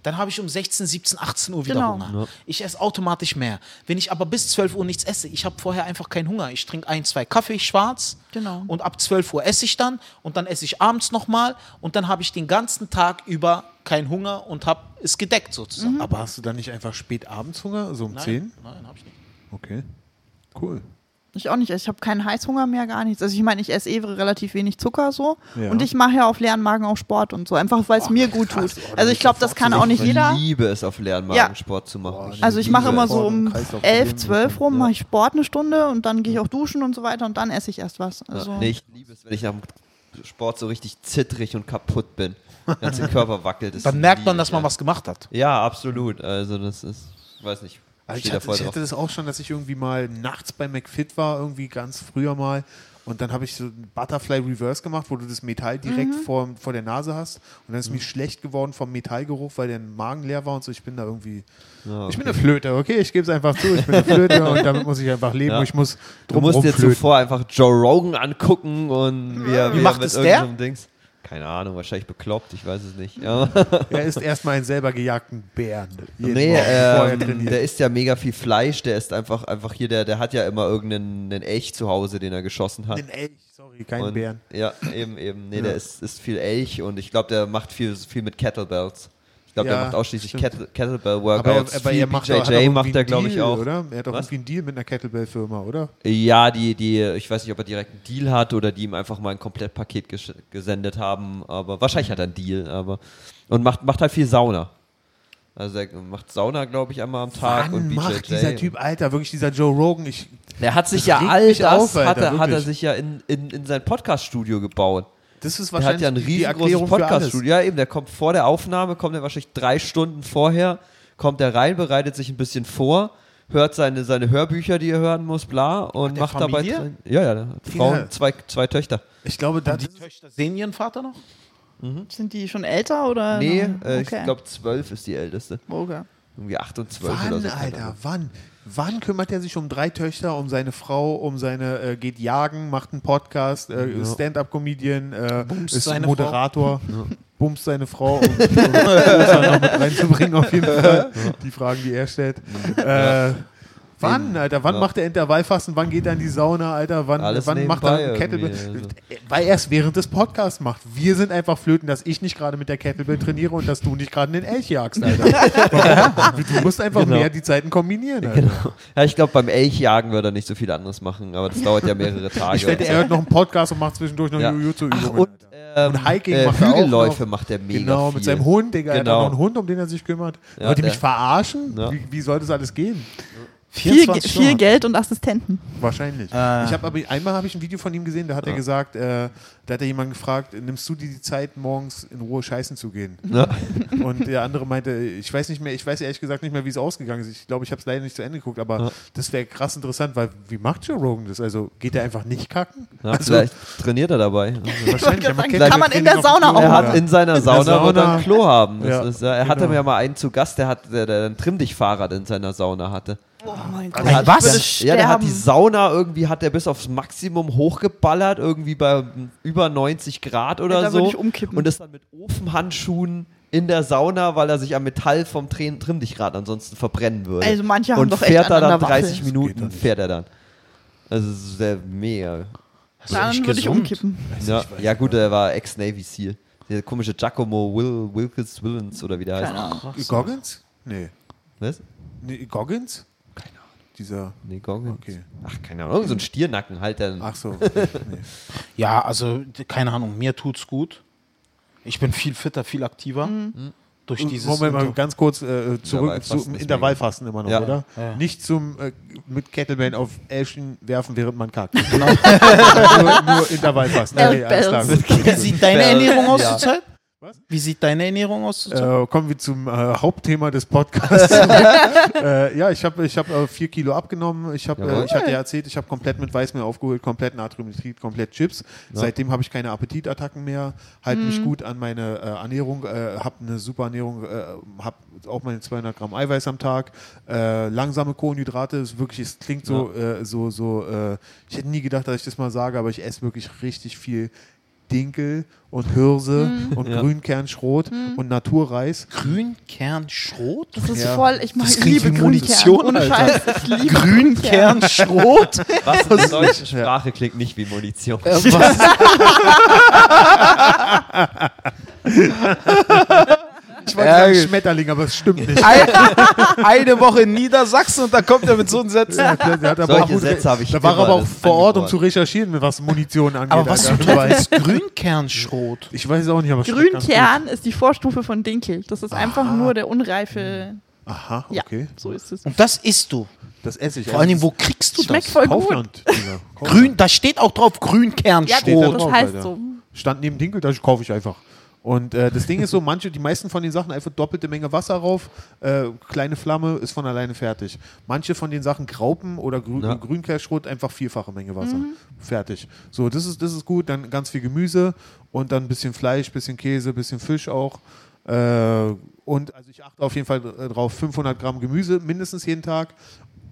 Speaker 2: Dann habe ich um 16, 17, 18 Uhr wieder
Speaker 3: Genau.
Speaker 2: Hunger. Ich esse automatisch mehr. Wenn ich aber bis 12 Uhr nichts esse, ich habe vorher einfach keinen Hunger. Ich trinke ein, zwei Kaffee schwarz
Speaker 3: Genau.
Speaker 2: und ab 12 Uhr esse ich dann und dann esse ich abends nochmal und dann habe ich den ganzen Tag über keinen Hunger und habe es gedeckt sozusagen.
Speaker 1: Aber hast du dann nicht einfach spät abends Hunger, so um 10?
Speaker 2: Nein, habe ich nicht.
Speaker 1: Okay. Cool.
Speaker 3: Ich auch nicht. Ich habe keinen Heißhunger mehr, gar nichts. Also ich meine, ich esse eh relativ wenig Zucker so.
Speaker 1: Ja.
Speaker 3: Und ich mache ja auf leeren Magen auch Sport und so. Einfach weil es mir gut
Speaker 1: krass.
Speaker 3: tut.
Speaker 1: Oh,
Speaker 3: also ich glaube, das kann auch nicht
Speaker 4: ich
Speaker 3: jeder.
Speaker 4: liebe es, auf leeren Magen
Speaker 3: Ja.
Speaker 4: Sport zu machen.
Speaker 3: Also ich mache immer so um
Speaker 1: Kreislaufprobleme
Speaker 3: 11, 12 rum,
Speaker 4: Ja.
Speaker 3: mache ich Sport eine Stunde und dann gehe ich auch duschen und so weiter und dann esse ich erst was. Also
Speaker 4: Ja, nee, ich liebe es, wenn ich nach dem Sport so richtig zittrig und kaputt bin. Der ganze Körper wackelt. Das
Speaker 2: Dann merkt man, dass
Speaker 4: ich,
Speaker 2: man was gemacht hat.
Speaker 4: Ja, absolut. Also das ist, ich weiß nicht.
Speaker 1: Also ich, hatte,
Speaker 4: voll
Speaker 1: ich hatte das auch schon, dass ich irgendwie mal nachts bei McFit war, irgendwie ganz früher mal. Und dann habe ich so ein Butterfly Reverse gemacht, wo du das Metall direkt
Speaker 3: Mhm.
Speaker 1: vor, vor der Nase hast. Und dann ist
Speaker 4: Mhm.
Speaker 1: mir schlecht geworden vom Metallgeruch, weil der Magen leer war und so. Ich bin da irgendwie.
Speaker 4: Ja,
Speaker 1: Ich bin
Speaker 4: okay.
Speaker 1: eine Flöte, okay? Ich gebe es einfach zu. Ich bin eine Flöte und damit muss ich einfach leben.
Speaker 4: Ja.
Speaker 1: Und ich muss
Speaker 4: Du musst dir zuvor einfach Joe Rogan angucken und wie er,
Speaker 2: Wie
Speaker 4: wie
Speaker 2: macht
Speaker 4: er mit
Speaker 2: es der?
Speaker 4: Dings. Keine Ahnung, wahrscheinlich bekloppt, ich weiß es nicht. Ja.
Speaker 1: Er ist erstmal einen selber gejagten Bären.
Speaker 4: Nee,
Speaker 1: er
Speaker 4: ähm, der isst ja mega viel Fleisch, der ist einfach, einfach hier, der, der hat ja immer irgendeinen einen Elch zu Hause, den er geschossen hat.
Speaker 1: Den Elch, sorry, kein
Speaker 4: und,
Speaker 1: Bären.
Speaker 4: Ja, eben, eben. Nee,
Speaker 1: Ja.
Speaker 4: der ist, ist viel Elch und ich glaube, der macht viel, viel mit Kettlebells. Ich glaube,
Speaker 1: Ja,
Speaker 4: der macht ausschließlich. Kettle, Kettlebell
Speaker 1: Aber,
Speaker 4: Workouts.
Speaker 1: er, aber
Speaker 4: viel
Speaker 1: er macht,
Speaker 4: BJJ
Speaker 1: irgendwie
Speaker 4: macht er, glaube ich, auch.
Speaker 1: Oder? Er hat doch
Speaker 4: Was?
Speaker 1: irgendwie einen Deal mit einer Kettlebell-Firma, oder?
Speaker 4: Ja, die, die, ich weiß nicht, ob er direkt einen Deal hat oder die ihm einfach mal ein Komplettpaket ges gesendet haben, aber wahrscheinlich hat er einen Deal, aber und macht, macht halt viel Sauna. Also er macht Sauna, glaube ich, einmal am Tag und
Speaker 1: Wann
Speaker 4: BJJ.
Speaker 1: macht dieser Typ, Alter, wirklich dieser Joe Rogan? Ich,
Speaker 4: Der hat sich ja all das
Speaker 1: auf, Alter,
Speaker 4: hat, er, hat er sich ja in, in, in sein Podcast-Studio gebaut.
Speaker 1: Das ist
Speaker 4: Der hat
Speaker 1: wahrscheinlich
Speaker 4: ja ein riesengroßes. Podcast-Studio. Ja, eben, der kommt vor der Aufnahme, kommt er wahrscheinlich drei Stunden vorher, kommt er rein, bereitet sich ein bisschen vor, hört seine, seine Hörbücher, die er hören muss, bla, und macht dabei.
Speaker 2: Familie?
Speaker 4: drin- Ja, ja, Frauen, zwei, zwei Töchter.
Speaker 1: Ich glaube, das
Speaker 2: Die Töchter sehen ihren Vater noch?
Speaker 3: sind die schon älter oder?
Speaker 4: Nee, äh, ich
Speaker 3: Okay.
Speaker 4: glaube, zwölf ist die älteste.
Speaker 3: Okay.
Speaker 4: Irgendwie acht und zwölf oder
Speaker 1: wann,
Speaker 4: so.
Speaker 1: Alter, wann? Wann kümmert er sich um drei Töchter, um seine Frau, um seine, äh, geht jagen, macht einen Podcast, äh,
Speaker 4: Ja.
Speaker 1: Stand-Up-Comedian, äh, ist
Speaker 2: seine
Speaker 1: Moderator, bumst seine Frau, um, um noch mit reinzubringen auf jeden Fall. Die Fragen, die er stellt. Äh, wann, Alter, wann
Speaker 4: Ja.
Speaker 1: macht er Intervallfasten, wann geht er in die Sauna, Alter, wann,
Speaker 4: Alles
Speaker 1: wann macht er Kettlebell?
Speaker 4: also.
Speaker 1: Weil er es während des Podcasts macht. Wir sind einfach Flöten, dass ich nicht gerade mit der Kettlebell trainiere und dass du nicht gerade den Elch jagst, Alter. Du musst einfach
Speaker 4: Genau.
Speaker 1: mehr die Zeiten kombinieren, Alter.
Speaker 4: Ja, ich glaube, beim Elchjagen würde er nicht so viel anderes machen, aber das dauert ja mehrere Tage.
Speaker 1: Ich wette, er hört noch einen Podcast und macht zwischendurch noch
Speaker 4: Ja.
Speaker 1: Jiu-Jitsu-Übungen.
Speaker 4: Ach, und, ähm,
Speaker 1: Hiking
Speaker 4: äh,
Speaker 1: macht er
Speaker 4: Hügelläufe macht er mega
Speaker 1: Genau,
Speaker 4: viel.
Speaker 1: mit seinem Hund, Digga. Er hat
Speaker 4: Genau.
Speaker 1: noch einen Hund, um den er sich kümmert.
Speaker 4: Ja,
Speaker 1: Wollt ihr mich verarschen?
Speaker 4: Ja.
Speaker 1: Wie, wie soll das alles gehen?
Speaker 3: Viel, Ge-
Speaker 2: 24
Speaker 3: viel. Geld und Assistenten.
Speaker 1: Wahrscheinlich.
Speaker 2: Äh.
Speaker 1: Ich habe aber einmal habe ich ein Video von ihm gesehen, da hat er gesagt, äh, da hat er jemand gefragt, nimmst du dir die Zeit, morgens in Ruhe scheißen zu gehen?
Speaker 4: Ja.
Speaker 1: Und der andere meinte, ich weiß nicht mehr, ich weiß ehrlich gesagt nicht mehr, wie es ausgegangen ist. Ich glaube, ich habe es leider nicht zu Ende geguckt, aber
Speaker 4: Ja.
Speaker 1: das wäre krass interessant, weil wie macht Joe Rogan das? Also geht er einfach nicht kacken?
Speaker 4: Ja,
Speaker 1: also,
Speaker 4: vielleicht trainiert er dabei.
Speaker 1: wahrscheinlich.
Speaker 3: sagen,
Speaker 1: aber
Speaker 3: kann man in der Sauna auch
Speaker 4: Er hat in seiner Sauna,
Speaker 1: Sauna.
Speaker 4: wird er ein Klo haben. Das
Speaker 1: Ja,
Speaker 4: ist, ja, er hatte
Speaker 1: genau.
Speaker 4: mir mal einen zu Gast, der hat der, der ein Trimm-Dich-Fahrrad in seiner Sauna hatte.
Speaker 3: Oh mein
Speaker 1: Gott.
Speaker 3: Gott. Ich
Speaker 2: was?
Speaker 4: Ja, der hat die. Sauna irgendwie, hat der bis aufs Maximum hochgeballert, irgendwie bei über 90 Grad oder
Speaker 3: Ja,
Speaker 4: so.
Speaker 3: würde ich umkippen.
Speaker 4: Und ist dann mit Ofenhandschuhen in der Sauna, weil er sich am Metall vom Trimm-Dich-Rad ansonsten verbrennen würde.
Speaker 3: Also manche haben
Speaker 4: Und
Speaker 3: doch echt
Speaker 4: fährt da
Speaker 3: an
Speaker 4: dann
Speaker 3: der Waffel.
Speaker 4: 30
Speaker 1: geht doch
Speaker 4: Minuten, fährt er dann. Also es ist sehr mega.
Speaker 3: Dann
Speaker 2: nicht
Speaker 3: würde ich umkippen.
Speaker 4: Ja, ja gut, er war Ex-Navy SEAL. Der komische Giacomo Will, Wilkes Willens oder wie der heißt.
Speaker 3: Keine Ahnung.
Speaker 1: Goggins? Nee.
Speaker 4: Was?
Speaker 1: nee. Goggins? Dieser.
Speaker 4: Nee, Goggins.
Speaker 1: Okay.
Speaker 4: Ach, keine Ahnung. Irgend so ein Stiernacken halt dann.
Speaker 1: Ach so. Nee.
Speaker 2: Ja, also keine Ahnung, mir tut's gut. Ich bin viel fitter, viel aktiver. Durch dieses.
Speaker 1: Moment mal ganz kurz äh, zurück
Speaker 4: Intervallfasten
Speaker 1: zum Intervallfasten immer noch,
Speaker 4: Ja.
Speaker 1: oder?
Speaker 2: Ja.
Speaker 1: Nicht zum äh, mit Kettlebell auf Elchen werfen, während man kackt. nur, nur Intervallfasten. Okay.
Speaker 2: Wie sieht deine Ernährung aus
Speaker 4: Ja.
Speaker 2: zurzeit?
Speaker 1: Was?
Speaker 2: Wie sieht deine Ernährung aus?
Speaker 1: Äh, kommen wir zum äh, Hauptthema des Podcasts. äh, ja, ich habe ich hab, äh, vier Kilo abgenommen. Ich, hab, äh, ich hatte ja erzählt, ich habe komplett mit Weißmehl aufgeholt, komplett Natriumnitrit, komplett Chips. Seitdem habe ich keine Appetitattacken mehr, halte mich gut an meine äh, Ernährung, äh, habe eine super Ernährung, äh, habe auch meine 200 Gramm Eiweiß am Tag, äh, langsame Kohlenhydrate, ist wirklich, es klingt so, äh, so, so äh, ich hätte nie gedacht, dass ich das mal sage, aber ich esse wirklich richtig viel Dinkel und Hirse und
Speaker 4: Ja.
Speaker 1: Grünkernschrot und Naturreis.
Speaker 2: Grünkernschrot?
Speaker 3: Das ist
Speaker 1: Ja.
Speaker 3: voll, ich mag,
Speaker 2: Das
Speaker 3: ich
Speaker 2: klingt
Speaker 3: liebe
Speaker 2: wie Munition,
Speaker 3: Grünkern. Ohne
Speaker 2: Alter.
Speaker 3: Scheiß, ich liebe Grünkern.
Speaker 2: Grünkernschrot?
Speaker 4: Was in der deutschen Sprache klingt nicht wie Munition.
Speaker 1: Ich wollte sagen Schmetterling, aber es stimmt nicht.
Speaker 2: Ein, eine Woche in Niedersachsen und da kommt er mit so einem Sätzen.
Speaker 1: Ja, der, der hat aber
Speaker 4: Solche Sätze habe ich
Speaker 1: da war er aber auch vor Ort, um zu recherchieren, was Munition angeht.
Speaker 2: Aber was ist Grünkernschrot?
Speaker 1: Ich weiß es auch nicht, aber schmeckt
Speaker 3: Grünkern ist die Vorstufe von Dinkel. Das ist einfach nur der unreife.
Speaker 1: Aha,
Speaker 3: Ja,
Speaker 1: okay.
Speaker 3: so ist es.
Speaker 2: Und das isst du.
Speaker 1: Das esse ich.
Speaker 2: Vor Dingen, wo kriegst du
Speaker 3: Schmeckt
Speaker 2: das?
Speaker 3: voll gut.
Speaker 1: Digga.
Speaker 2: Grün, da steht auch drauf
Speaker 3: Ja,
Speaker 2: Grünkernschrot.
Speaker 1: Da
Speaker 3: das heißt so.
Speaker 1: Stand neben Dinkel, da kaufe ich einfach. Und äh, das Ding ist so, manche, die meisten von den Sachen einfach doppelte Menge Wasser rauf, äh, kleine Flamme ist von alleine fertig. Manche von den Sachen Graupen oder Grün,
Speaker 4: Ja.
Speaker 1: Grünkehrschrot einfach vierfache Menge Wasser. Fertig. So, das ist, das ist gut. Dann ganz viel Gemüse und dann ein bisschen Fleisch, bisschen Käse, bisschen Fisch auch. Äh, und also ich achte auf jeden Fall äh, drauf, 500 Gramm Gemüse mindestens jeden Tag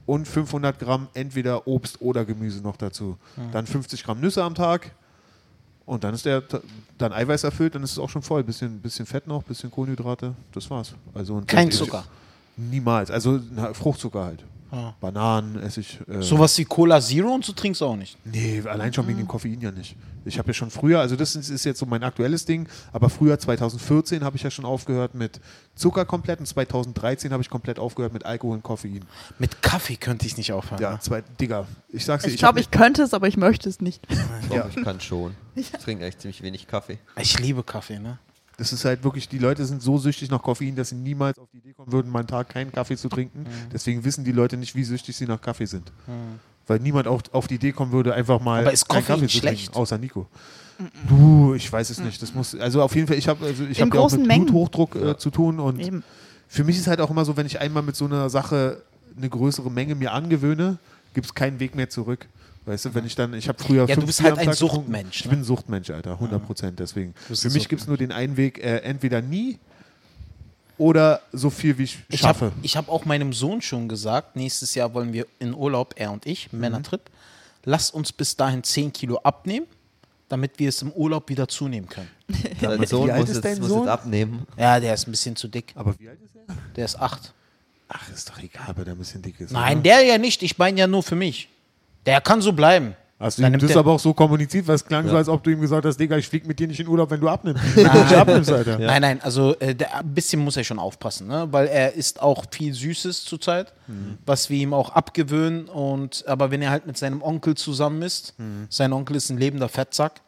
Speaker 1: und 500 Gramm entweder Obst oder Gemüse noch dazu. Dann 50 Gramm Nüsse am Tag. Und dann ist der dann Eiweiß erfüllt, dann ist es auch schon voll. Bisschen, bisschen Fett noch, bisschen Kohlenhydrate, das war's. Also
Speaker 2: Kein
Speaker 1: ich-
Speaker 2: Zucker.
Speaker 1: Niemals. Also na, Fruchtzucker halt.
Speaker 2: Ah.
Speaker 1: Bananen esse ich. Äh,
Speaker 2: Sowas wie Cola Zero und so trinkst du auch nicht.
Speaker 1: Nee, allein schon wegen dem Koffein ja nicht. Ich habe ja schon früher, also das ist, jetzt so mein aktuelles Ding, aber früher 2014 habe ich ja schon aufgehört mit Zucker komplett und 2013 habe ich komplett aufgehört mit Alkohol und Koffein.
Speaker 2: Mit Kaffee könnte ich nicht aufhören.
Speaker 1: Ja, zwei, Digga, ich sag's dir,
Speaker 3: Ich
Speaker 1: ich,
Speaker 3: glaube, ich könnte es, aber ich möchte es nicht.
Speaker 4: Ich glaube,
Speaker 1: Ja.
Speaker 4: ich kann schon. Ich trinke echt ziemlich wenig Kaffee.
Speaker 2: Ich liebe Kaffee, ne?
Speaker 1: Das ist halt wirklich, die Leute sind so süchtig nach Koffein, dass sie niemals auf die Idee kommen würden, mal einen Tag keinen Kaffee zu trinken.
Speaker 2: Mhm.
Speaker 1: Deswegen wissen die Leute nicht, wie süchtig sie nach Kaffee sind. Weil niemand auch auf die Idee kommen würde, einfach mal
Speaker 2: Aber ist
Speaker 1: keinen
Speaker 2: Koffein
Speaker 1: Kaffee zu
Speaker 2: schlecht?
Speaker 1: trinken, außer Nico. Du, ich weiß es nicht. Das muss, also auf jeden Fall, ich habe also ich hab ja auch
Speaker 3: großen
Speaker 1: mit
Speaker 3: Mengen.
Speaker 1: Bluthochdruck äh, zu tun und
Speaker 3: Eben.
Speaker 1: für mich ist halt auch immer so, wenn ich einmal mit so einer Sache eine größere Menge mir angewöhne, gibt es keinen Weg mehr zurück. Weißt du, wenn ich dann, ich habe früher.
Speaker 2: Ja, du bist
Speaker 1: Bier
Speaker 2: halt ein. Suchtmensch,
Speaker 1: Ich
Speaker 2: ne?
Speaker 1: bin ein Suchtmensch, Alter, 100 Prozent. Deswegen. Für mich gibt es nur den einen Weg, äh, entweder nie oder so viel wie ich
Speaker 2: Ich
Speaker 1: schaffe.
Speaker 2: habe ich hab auch meinem Sohn schon gesagt, nächstes Jahr wollen wir in Urlaub, er und ich,
Speaker 1: Mhm.
Speaker 2: Männertrip. Lass uns bis dahin 10 Kilo abnehmen, damit wir es im Urlaub wieder zunehmen können.
Speaker 4: Dein Sohn
Speaker 1: wie alt
Speaker 4: muss,
Speaker 1: ist
Speaker 4: jetzt,
Speaker 1: dein
Speaker 4: muss
Speaker 1: Sohn?
Speaker 4: jetzt abnehmen.
Speaker 2: Ja, der ist ein bisschen zu dick.
Speaker 1: Aber wie alt ist er?
Speaker 2: Der ist 8.
Speaker 1: Ach, ist doch egal, weil der ein bisschen dick ist.
Speaker 2: Nein,
Speaker 1: oder?
Speaker 2: der ja nicht. Ich meine ja nur für mich. Der kann so bleiben.
Speaker 1: Hast du ihm das aber auch so kommuniziert, weil es klang so,
Speaker 4: Ja.
Speaker 1: als ob du ihm gesagt hast, Digga, ich flieg mit dir nicht in Urlaub, wenn du abnimmst. Wenn du nicht abnimmst, Alter.
Speaker 2: Nein, nein, also äh, der, ein bisschen muss er schon aufpassen, ne? weil er isst auch viel Süßes zurzeit, was wir ihm auch abgewöhnen. Und, aber wenn er halt mit seinem Onkel zusammen ist, sein Onkel ist ein lebender Fettsack.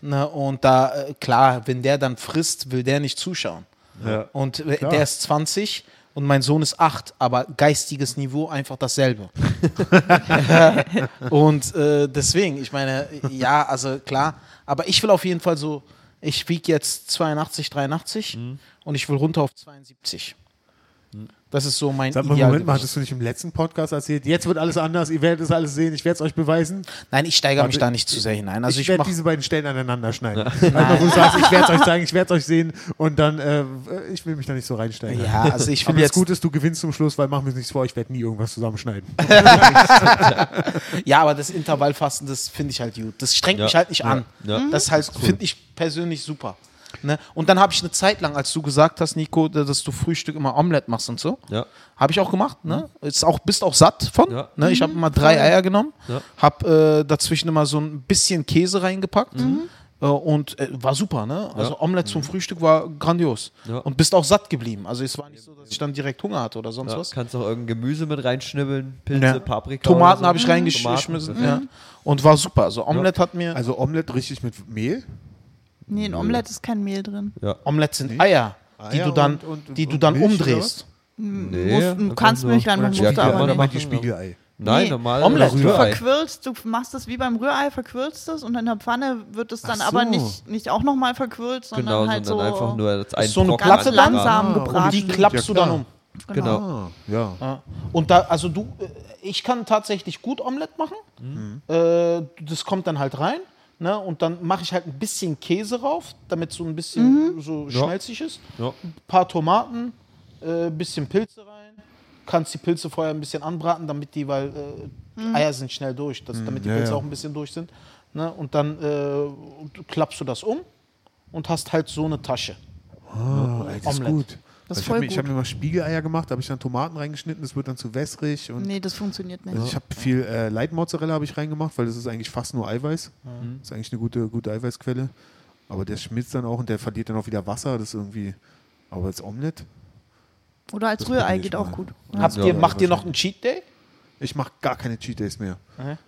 Speaker 2: Ne? Und da, äh, klar, wenn der dann frisst, will der nicht zuschauen.
Speaker 1: Ja.
Speaker 2: Und äh, der ist 20 und mein Sohn ist 8, aber geistiges Niveau einfach dasselbe. und äh, deswegen, ich meine, ja, also klar, aber ich will auf jeden Fall so, ich wiege jetzt 82, 83
Speaker 1: Mhm.
Speaker 2: und ich will runter auf 72. Das ist so mein
Speaker 1: Sag mal, Moment
Speaker 2: Idealgewicht.
Speaker 1: mal, hattest du nicht im letzten Podcast erzählt, jetzt wird alles anders, ihr werdet es alles sehen, ich werde es euch beweisen.
Speaker 2: Nein, ich steigere mich da nicht zu sehr hinein. Also
Speaker 1: ich
Speaker 2: ich,
Speaker 1: werde
Speaker 2: mache
Speaker 1: diese beiden Stellen aneinander schneiden. Du sagst, ich werde es euch zeigen, ich werde es euch sehen und dann, äh, ich will mich da nicht so reinsteigen.
Speaker 2: ja, also ich will
Speaker 1: Aber das
Speaker 2: jetzt
Speaker 1: Gute ist, du gewinnst zum Schluss, weil machen wir uns nichts vor, ich werde nie irgendwas zusammenschneiden.
Speaker 2: Ja, aber das Intervallfasten, das finde ich halt gut. Das strengt
Speaker 4: Ja.
Speaker 2: mich halt nicht
Speaker 4: Ja.
Speaker 2: an.
Speaker 4: Ja.
Speaker 2: Das halt, finde ich persönlich super. Ne? Und dann habe ich eine Zeit lang, als du gesagt hast, Nico, dass du Frühstück immer Omelette machst und so,
Speaker 4: Ja.
Speaker 2: habe ich auch gemacht. Ne? Ist auch, bist auch satt von.
Speaker 4: Ja.
Speaker 2: Ne? Ich habe immer drei Eier genommen,
Speaker 4: Ja.
Speaker 2: habe äh, dazwischen immer so ein bisschen Käse reingepackt. Äh, und äh, war super, ne? Also
Speaker 4: Ja.
Speaker 2: Omelette zum Frühstück war grandios.
Speaker 4: Ja.
Speaker 2: Und bist auch satt geblieben. Also es war nicht so, dass ich dann direkt Hunger hatte oder sonst
Speaker 4: Ja,
Speaker 2: was.
Speaker 4: kannst auch irgendein Gemüse mit reinschnibbeln, Pilze,
Speaker 2: Ja.
Speaker 4: Paprika.
Speaker 2: Tomaten
Speaker 4: so.
Speaker 2: habe ich
Speaker 4: Tomaten,
Speaker 2: reingeschmissen. Ja. Und war super. Also Omelette hat mir.
Speaker 1: Also Omelette richtig mit Mehl.
Speaker 3: Nee, in Omelette ist kein Mehl drin.
Speaker 4: Ja.
Speaker 2: Omelette sind Eier, die
Speaker 1: Eier
Speaker 2: du dann,
Speaker 1: und- und-
Speaker 2: die du dann
Speaker 1: Milch
Speaker 2: umdrehst.
Speaker 4: Nee,
Speaker 3: Musst- du
Speaker 4: einfach
Speaker 3: kannst
Speaker 4: nur-
Speaker 3: Milch reinmachen, musst
Speaker 4: Ja,
Speaker 3: aber
Speaker 4: man
Speaker 3: nicht.
Speaker 1: die Spiegelei.
Speaker 4: Nein,
Speaker 3: Nee,
Speaker 4: normal.
Speaker 2: Omelette.
Speaker 3: Du verquirlst, du machst das wie beim Rührei, verquirlst es und in der Pfanne wird es dann
Speaker 1: Ach
Speaker 3: aber
Speaker 1: so.
Speaker 3: nicht, nicht auch nochmal verquirlt, sondern
Speaker 4: Genau,
Speaker 3: halt
Speaker 4: sondern
Speaker 3: so
Speaker 4: einfach nur das
Speaker 2: so eine Platte
Speaker 3: langsam
Speaker 1: Ah, und
Speaker 3: gebraten.
Speaker 2: Die klappst
Speaker 1: ja,
Speaker 2: du dann um.
Speaker 4: Genau.
Speaker 1: Ah, ja.
Speaker 2: Ja. Und da, also du, äh, ich kann tatsächlich gut Omelette machen.
Speaker 1: Mhm.
Speaker 2: Äh, das kommt dann halt rein. Ne? Und dann mache ich halt ein bisschen Käse rauf, damit so ein bisschen so
Speaker 4: Ja.
Speaker 2: schmelzig ist.
Speaker 4: Ja.
Speaker 2: Ein paar Tomaten, äh, bisschen Pilze rein. Kannst die Pilze vorher ein bisschen anbraten, damit die, weil äh, die Eier sind schnell durch, dass, damit die
Speaker 1: Ja,
Speaker 2: Pilze
Speaker 1: ja.
Speaker 2: auch ein bisschen durch sind. Ne? Und dann äh, klappst du das um und hast halt so eine Tasche.
Speaker 1: Ah, ey, das ist
Speaker 2: Omelette.
Speaker 1: gut.
Speaker 3: Das ist
Speaker 1: ich habe
Speaker 3: voll
Speaker 1: mir, ich hab
Speaker 3: gut.
Speaker 1: mir mal Spiegeleier gemacht, da habe ich dann Tomaten reingeschnitten, das wird dann zu wässrig. Und
Speaker 3: Nee, das funktioniert nicht.
Speaker 1: also ich habe viel äh, Light-Mozzarella habe ich reingemacht, weil das ist eigentlich fast nur Eiweiß. Das ist eigentlich eine gute, gute Eiweißquelle. Aber der schmilzt dann auch und der verliert dann auch wieder Wasser. Das ist irgendwie, Aber als Omelette?
Speaker 3: Oder als Rührei geht auch gut.
Speaker 2: Habt
Speaker 4: Ja,
Speaker 2: ihr, macht ihr noch einen Cheat Day?
Speaker 1: Ich mache gar keine Cheat Days mehr.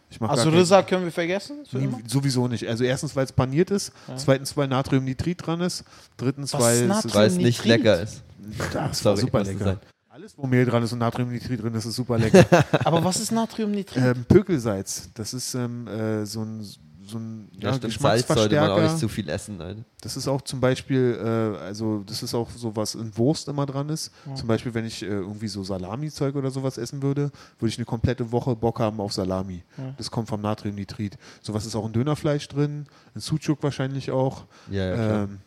Speaker 1: Ich mach
Speaker 2: Also Risa können wir vergessen? Immer?
Speaker 1: sowieso nicht. Also erstens, weil es paniert ist. Zweitens, weil Natriumnitrit dran ist. Drittens, weil es
Speaker 2: Natrium?
Speaker 4: Weil es nicht lecker ist.
Speaker 1: das war
Speaker 4: Sorry,
Speaker 1: super lecker.
Speaker 4: sein.
Speaker 1: Alles, wo Mehl dran ist und Natriumnitrit drin ist, ist super lecker.
Speaker 2: Aber was ist Natriumnitrit?
Speaker 1: ähm, Pökelsalz, das ist ähm, äh, so ein, so ein
Speaker 4: Ja,
Speaker 1: ja,
Speaker 4: stimmt, Salz sollte man auch
Speaker 1: Geschmacksverstärker.
Speaker 4: nicht zu viel essen. Alter.
Speaker 1: Das ist auch zum Beispiel, äh, also das ist auch so, was in Wurst immer dran ist. Zum Beispiel, wenn ich äh, irgendwie so Salami-Zeug oder sowas essen würde, würde ich eine komplette Woche Bock haben auf Salami. Das kommt vom Natriumnitrit. Sowas ist auch in Dönerfleisch drin, in Sucuk wahrscheinlich auch.
Speaker 4: Ja, ja, klar.
Speaker 1: ähm,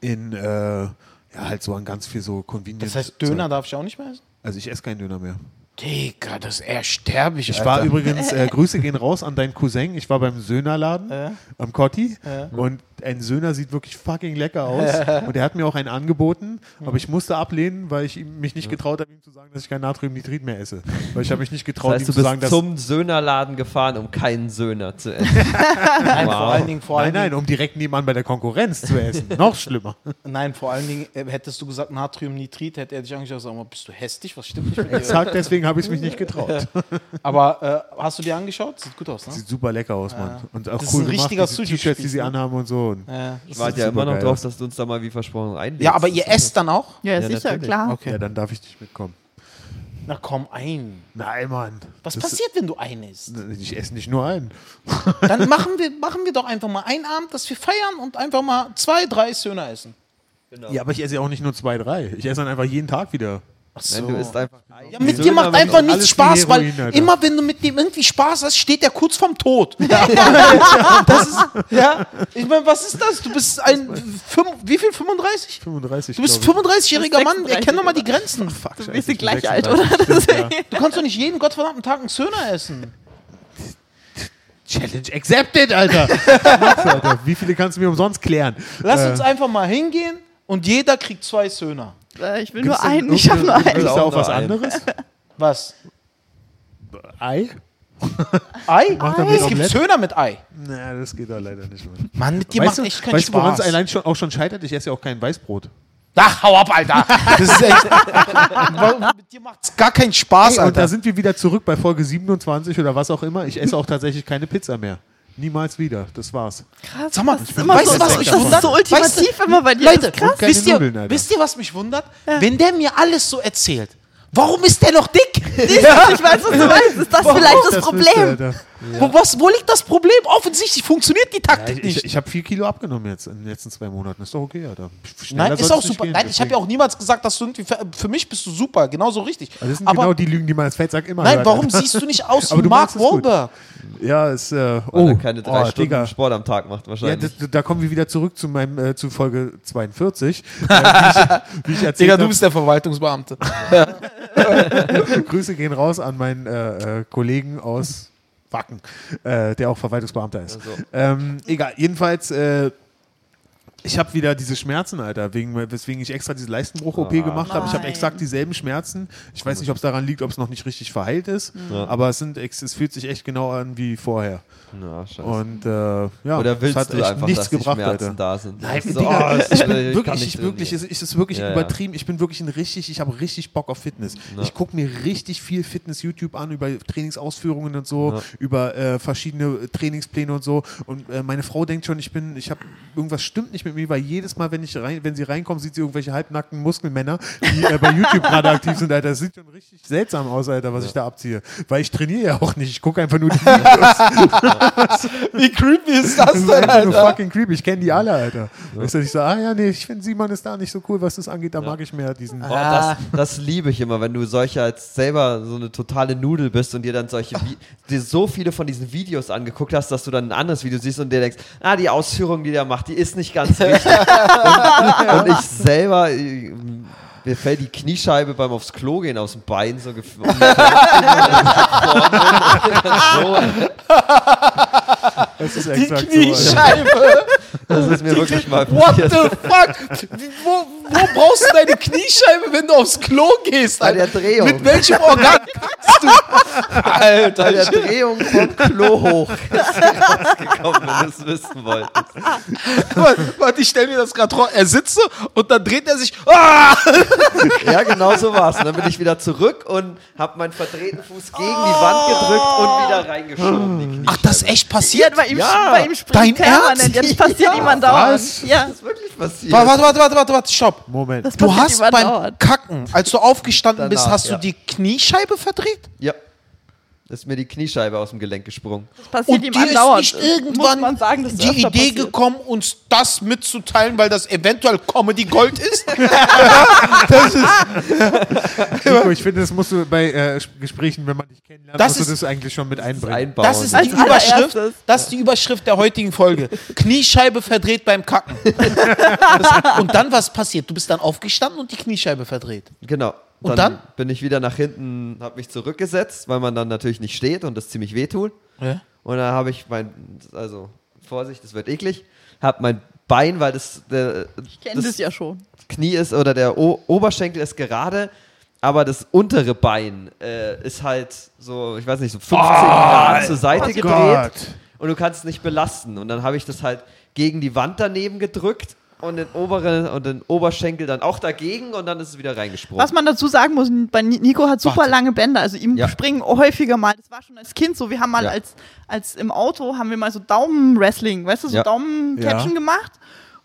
Speaker 1: in, äh, ja, halt so an ganz viel so Convenience.
Speaker 2: Das heißt, Döner darf ich auch nicht mehr essen?
Speaker 1: Also ich esse keinen Döner mehr.
Speaker 2: Digga, das ist eher sterblich.
Speaker 1: Ich war übrigens, äh, Grüße gehen raus an deinen Cousin. Ich war beim Söhnerladen
Speaker 2: Ja.
Speaker 1: am Cotti
Speaker 2: Ja.
Speaker 1: und ein Söhner sieht wirklich fucking lecker aus. und er hat mir auch einen angeboten, aber ich musste ablehnen, weil ich ihm, mich nicht getraut habe, ihm zu sagen, dass ich kein Natriumnitrit mehr esse. Weil ich habe mich nicht
Speaker 4: Das
Speaker 1: getraut,
Speaker 4: heißt,
Speaker 1: ihm
Speaker 4: du
Speaker 1: zu sagen,
Speaker 4: bist
Speaker 1: dass.
Speaker 4: zum Söhnerladen gefahren, um keinen Söhner zu essen.
Speaker 2: Nein, vor
Speaker 4: Wow.
Speaker 2: allen Dingen, vor
Speaker 1: Nein,
Speaker 2: allen
Speaker 1: nein,
Speaker 2: Dingen,
Speaker 1: um direkt nebenan bei der Konkurrenz zu essen. Noch schlimmer.
Speaker 2: nein, vor allen Dingen äh, hättest du gesagt Natriumnitrit, hätte er dich angeschaut und gesagt, "Sag mal, bist du hässlich? Was stimmt nicht mit dir?
Speaker 1: Exakt deswegen habe ich es mich nicht getraut.
Speaker 2: Aber äh, hast du dir angeschaut? Sieht gut aus, ne?
Speaker 1: Sieht super lecker aus, Mann. Und auch
Speaker 2: Das ist
Speaker 1: cool
Speaker 2: ein
Speaker 1: gemacht,
Speaker 2: richtiger
Speaker 1: diese T-Shirts, die sie
Speaker 2: ne?
Speaker 1: anhaben und so. Und
Speaker 2: Ja.
Speaker 4: Ich warte ja immer noch
Speaker 1: supergeil
Speaker 4: drauf, dass du uns da mal wie versprochen einlädst.
Speaker 2: ja, aber ihr esst dann auch?
Speaker 3: Ja,
Speaker 4: Ja,
Speaker 3: sicher,
Speaker 4: natürlich.
Speaker 3: klar.
Speaker 2: Okay.
Speaker 1: Ja, dann darf ich nicht mitkommen.
Speaker 2: Na komm, ein.
Speaker 1: Nein, Mann.
Speaker 2: Was
Speaker 1: Das-
Speaker 2: passiert, wenn du ein isst?
Speaker 1: Ich esse nicht nur einen.
Speaker 2: Dann machen wir, machen wir doch einfach mal einen Abend, dass wir feiern und einfach mal zwei, drei Söhner essen.
Speaker 1: Ja, aber ich esse ja auch nicht nur zwei, drei. Ich esse dann einfach jeden Tag wieder.
Speaker 2: Ach
Speaker 4: Nein, du isst einfach.
Speaker 2: Ja, mit dir macht einfach nichts Spaß, weil
Speaker 1: Heroin, Alter.
Speaker 2: immer wenn du mit dem irgendwie Spaß hast, steht der kurz vorm Tod. das ist, ja, ich meine, was ist das? Du bist ein, fünf, wie viel, 35?
Speaker 1: 35.
Speaker 2: Du bist
Speaker 1: glaub
Speaker 2: 35-jähriger
Speaker 3: Du bist
Speaker 2: Mann,
Speaker 3: 36,
Speaker 2: erkenn doch mal die Grenzen.
Speaker 1: Fuck,
Speaker 3: Du
Speaker 1: scheiße,
Speaker 3: bist
Speaker 1: ich bin
Speaker 3: gleich alt,
Speaker 1: 36.
Speaker 3: oder?
Speaker 1: Stimmt, ja.
Speaker 2: Du kannst doch nicht jeden gottverdammten Tag einen Söhner essen.
Speaker 1: Challenge accepted, Alter. Alter. Wie viele kannst du mir umsonst klären?
Speaker 2: Lass
Speaker 1: Äh,
Speaker 2: uns einfach mal hingehen und jeder kriegt zwei Söhner.
Speaker 3: Äh, Ich will
Speaker 1: gibt's
Speaker 3: nur
Speaker 1: denn
Speaker 3: einen, ich habe nur einen.
Speaker 1: Gibt's da auch was anderes?
Speaker 2: Was?
Speaker 1: Ei?
Speaker 2: Ei?
Speaker 1: Macht
Speaker 2: Es gibt? Söhner mit Ei.
Speaker 1: Na, das geht doch leider nicht mehr.
Speaker 2: Mann, mit dir
Speaker 1: Weißt
Speaker 2: macht
Speaker 1: du,
Speaker 2: echt keinen
Speaker 1: weißt du woran es
Speaker 2: Spaß.
Speaker 1: allein schon, auch schon scheitert? Ich esse ja auch kein Weißbrot.
Speaker 2: Ach, hau ab, Alter. Das ist echt. Mit dir macht's gar keinen Spaß,
Speaker 1: Ey, und da
Speaker 2: Alter.
Speaker 1: sind wir wieder zurück bei Folge 27 oder was auch immer. Ich esse auch tatsächlich keine Pizza mehr. Niemals wieder. Das war's.
Speaker 3: Krass,
Speaker 2: Sag mal,
Speaker 3: das ist immer
Speaker 2: weißt
Speaker 3: so,
Speaker 2: du, was
Speaker 3: das
Speaker 2: mich
Speaker 3: ist
Speaker 2: wundert?
Speaker 3: so ultimativ
Speaker 2: Weißt du,
Speaker 3: immer bei dir.
Speaker 2: Leute,
Speaker 3: krass.
Speaker 2: wisst, ihr,
Speaker 1: Nudeln,
Speaker 2: wisst ihr, was mich wundert? Wenn der mir alles so erzählt, warum ist der noch dick?
Speaker 3: Ich weiß, was du meinst. Ist das
Speaker 2: Warum?
Speaker 3: vielleicht das,
Speaker 1: Das
Speaker 3: Problem?
Speaker 1: Alter.
Speaker 2: Wo, was, wo liegt das Problem? Offensichtlich funktioniert die
Speaker 1: Ja,
Speaker 2: Taktik
Speaker 1: ich
Speaker 2: nicht.
Speaker 1: ich, ich habe vier Kilo abgenommen jetzt in den letzten zwei Monaten. Ist doch okay, Alter.
Speaker 2: Nein, ist auch super.
Speaker 1: gehen,
Speaker 2: Nein, ich habe ja auch niemals gesagt, dass du irgendwie. Für, für mich bist du super, genauso richtig.
Speaker 1: Also Das sind
Speaker 2: Aber
Speaker 1: genau die Lügen, die man als Fettsack immer
Speaker 2: nein,
Speaker 1: hört.
Speaker 2: warum
Speaker 1: Alter.
Speaker 2: siehst du nicht aus wie Mark. Wahlberg?
Speaker 1: Ja, ist. Äh,
Speaker 4: Weil
Speaker 1: oh,
Speaker 4: er keine drei
Speaker 1: oh,
Speaker 4: Stunden
Speaker 1: Digga.
Speaker 4: Sport am Tag macht
Speaker 1: Ja,
Speaker 4: wahrscheinlich.
Speaker 1: das, da kommen wir wieder zurück zu meinem äh, zu Folge 42. äh, wie, ich, wie ich
Speaker 2: Digga, du bist der Verwaltungsbeamte.
Speaker 1: Grüße gehen raus an meinen äh, äh, Kollegen aus Wacken, äh, der auch Verwaltungsbeamter ist.
Speaker 4: Also.
Speaker 1: Ähm, egal, jedenfalls, äh, ich habe wieder diese Schmerzen, Alter, wegen, weswegen ich extra diese Leistenbruch-OP
Speaker 4: Ah.
Speaker 1: gemacht habe. Ich habe exakt dieselben Schmerzen. Ich weiß nicht, ob es daran liegt, ob es noch nicht richtig verheilt ist,
Speaker 4: Ja.
Speaker 1: aber es, sind, es fühlt sich echt genau an wie vorher.
Speaker 4: Na, scheiße.
Speaker 1: Und äh, ja,
Speaker 4: Oder
Speaker 1: es
Speaker 4: willst
Speaker 1: hat
Speaker 4: du
Speaker 1: echt
Speaker 4: einfach,
Speaker 1: nichts
Speaker 4: dass die
Speaker 1: gebracht,
Speaker 4: Schmerzen
Speaker 1: Alter.
Speaker 4: da sind?
Speaker 1: Nein,
Speaker 4: So,
Speaker 1: Digga,
Speaker 4: oh,
Speaker 1: ich bin wirklich, ich wirklich, es ist wirklich
Speaker 4: Ja, ja.
Speaker 1: übertrieben. Ich bin wirklich ein richtig, ich habe richtig Bock auf Fitness. Ich gucke mir richtig viel Fitness-YouTube an über Trainingsausführungen und so,
Speaker 4: Ja.
Speaker 1: über äh, verschiedene Trainingspläne und so. Und äh, meine Frau denkt schon, ich bin, ich habe irgendwas stimmt nicht mit mir, weil jedes Mal, wenn ich rein, wenn sie reinkommt, sieht sie irgendwelche halbnackten Muskelmänner, die äh, bei YouTube gerade aktiv sind, Alter. Das sieht schon richtig seltsam aus, Alter, was ich da abziehe. Weil ich trainiere ja auch nicht. Ich gucke einfach nur die Videos.
Speaker 2: Wie creepy ist das
Speaker 1: Das ist
Speaker 2: denn,
Speaker 1: einfach nur
Speaker 2: Alter?
Speaker 1: fucking creepy. Ich kenne die alle, Alter. Weißt du, ich so, ah ja, nee, ich finde Simon ist da nicht so cool, was das angeht. Da mag ich mehr diesen.
Speaker 4: Oh, das, das liebe ich immer, wenn du solcher als selber so eine totale Nudel bist und dir dann solche dir so viele von diesen Videos angeguckt hast, dass du dann ein anderes Video siehst und dir denkst, ah, die Ausführung, die der macht, die ist nicht ganz richtig. und, und ich selber, mir fällt die Kniescheibe beim aufs Klo gehen aus dem Bein so gef- so,
Speaker 1: Das ist
Speaker 2: Die
Speaker 1: exakt so.
Speaker 2: Kniescheibe.
Speaker 4: Das ist mir wirklich mal
Speaker 2: What
Speaker 4: passiert.
Speaker 2: the fuck? Wo, wo brauchst du deine Kniescheibe, wenn du aufs Klo gehst?
Speaker 4: Bei der? Drehung.
Speaker 2: Mit welchem Organ kannst du? Alter,
Speaker 4: Bei der. Drehung vom Klo hoch ist sie rausgekommen, wenn du es wissen wolltest.
Speaker 2: Warte, ich stell mir das gerade vor. Er sitzt so und dann dreht er sich. Ah!
Speaker 4: Ja, genau so war's. Und dann bin ich wieder zurück und habe meinen verdrehten Fuß gegen die Wand gedrückt und wieder reingeschoben.
Speaker 2: Ach, das ist echt passiert?
Speaker 3: Bei ihm,
Speaker 4: Ja.
Speaker 3: bei ihm springt
Speaker 2: Dein
Speaker 3: permanent.
Speaker 2: Ernst?
Speaker 3: Ja, das passiert ihm andauernd.
Speaker 1: Was?
Speaker 3: Ja.
Speaker 4: Das ist wirklich passiert.
Speaker 2: Warte, warte, warte, warte, warte, stopp.
Speaker 1: Moment.
Speaker 3: Das
Speaker 2: Du hast beim. Kacken, als du aufgestanden bist,
Speaker 4: Danach,
Speaker 2: hast du
Speaker 4: ja.
Speaker 2: die Kniescheibe verdreht?
Speaker 4: Ja. Da ist mir die Kniescheibe aus dem Gelenk gesprungen.
Speaker 3: Das passiert
Speaker 2: Und
Speaker 3: ihm
Speaker 2: dir ist
Speaker 3: andauernd.
Speaker 2: nicht irgendwann
Speaker 3: Muss man sagen, dass das
Speaker 2: die Idee
Speaker 3: passiert.
Speaker 2: gekommen, uns das mitzuteilen, weil das eventuell Comedy Gold ist?
Speaker 1: Nico, ich finde, das musst du bei äh, Gesprächen, wenn man dich kennenlernt,
Speaker 2: Das
Speaker 1: musst du
Speaker 2: ist-
Speaker 1: das eigentlich schon mit einbringen.
Speaker 4: Einbauen.
Speaker 2: Das ist die Überschrift. Das ist die Überschrift der heutigen Folge. Kniescheibe verdreht beim Kacken. Das, und dann was passiert? Du bist dann aufgestanden und die Kniescheibe verdreht.
Speaker 4: Genau.
Speaker 2: Und dann?
Speaker 4: bin ich wieder nach hinten, habe mich zurückgesetzt, weil man dann natürlich nicht steht und das ziemlich wehtut.
Speaker 2: Ja.
Speaker 4: Und dann habe ich mein, also Vorsicht, das wird eklig, habe mein Bein, weil das, der,
Speaker 3: Ich kenne das ja schon.
Speaker 4: Knie ist oder der o Oberschenkel ist gerade, aber das untere Bein äh, ist halt so, ich weiß nicht, so 15 Grad zur Seite
Speaker 1: oh
Speaker 4: gedreht
Speaker 1: Gott.
Speaker 4: und du kannst es nicht belasten. Und dann habe ich das halt gegen die Wand daneben gedrückt und den oberen und den Oberschenkel dann auch dagegen und dann ist es wieder reingesprungen.
Speaker 3: Was man dazu sagen muss, bei Ni- Nico hat super
Speaker 2: Warte.
Speaker 3: lange Bänder, also ihm
Speaker 4: Ja.
Speaker 3: springen häufiger mal. Das war schon als Kind so. Wir haben mal
Speaker 4: Ja.
Speaker 3: als, als im Auto haben wir mal so Daumenwrestling, weißt du, so
Speaker 4: Ja.
Speaker 3: Daumentatschen
Speaker 1: Ja.
Speaker 3: gemacht.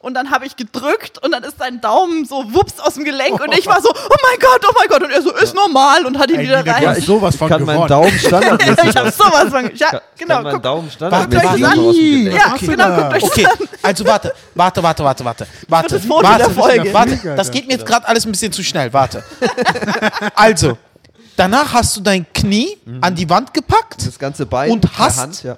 Speaker 3: Und dann habe ich gedrückt und dann ist sein Daumen so wups aus dem Gelenk und ich war so, oh mein Gott, oh mein Gott. Und er so, ist normal und hat ihn
Speaker 1: Ey,
Speaker 3: wieder rein.
Speaker 1: du hast sowas von
Speaker 4: kann meinen. Daumen standardmäßig
Speaker 3: ich habe sowas von. Ja,
Speaker 4: kann,
Speaker 3: genau.
Speaker 4: kann meinen Daumen
Speaker 3: Warte,
Speaker 4: standardmäßig
Speaker 3: warte,
Speaker 4: aus dem. Gelenk.
Speaker 3: ja,
Speaker 1: du
Speaker 3: genau, guckt euch
Speaker 2: Okay, also warte, warte, warte, warte, warte. Warte,
Speaker 3: das Foto
Speaker 2: warte,
Speaker 3: der Folge.
Speaker 2: warte. Das geht mir jetzt gerade alles ein bisschen zu schnell. Warte. Also, danach hast du dein Knie an die Wand gepackt,
Speaker 4: Das ganze Bein
Speaker 2: Und hast-
Speaker 4: Hand, ja.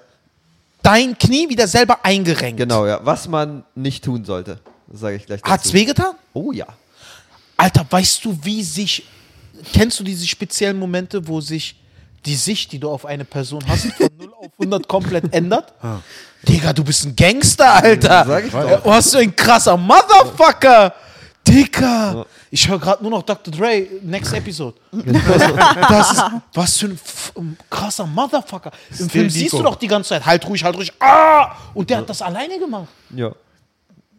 Speaker 2: Dein Knie wieder selber eingerenkt.
Speaker 4: Genau, ja. Was man nicht tun sollte, sage ich gleich dazu.
Speaker 2: Hat's wehgetan?
Speaker 4: Oh ja.
Speaker 2: Alter, weißt du, wie sich. Kennst du diese speziellen Momente, wo sich die Sicht, die du auf eine Person hast, von 0 auf 100 komplett ändert? Digga, du bist ein Gangster, Alter.
Speaker 4: sag ich doch.
Speaker 2: Oh, hast du ein krasser Motherfucker. Digga. Ich höre gerade nur noch Dr. Dre, next episode. Das ist, was für ein ein krasser Motherfucker. Im Film siehst
Speaker 1: Nico.
Speaker 2: du doch die ganze Zeit, halt ruhig, halt ruhig. Ah! Und der hat das alleine gemacht.
Speaker 4: Ja.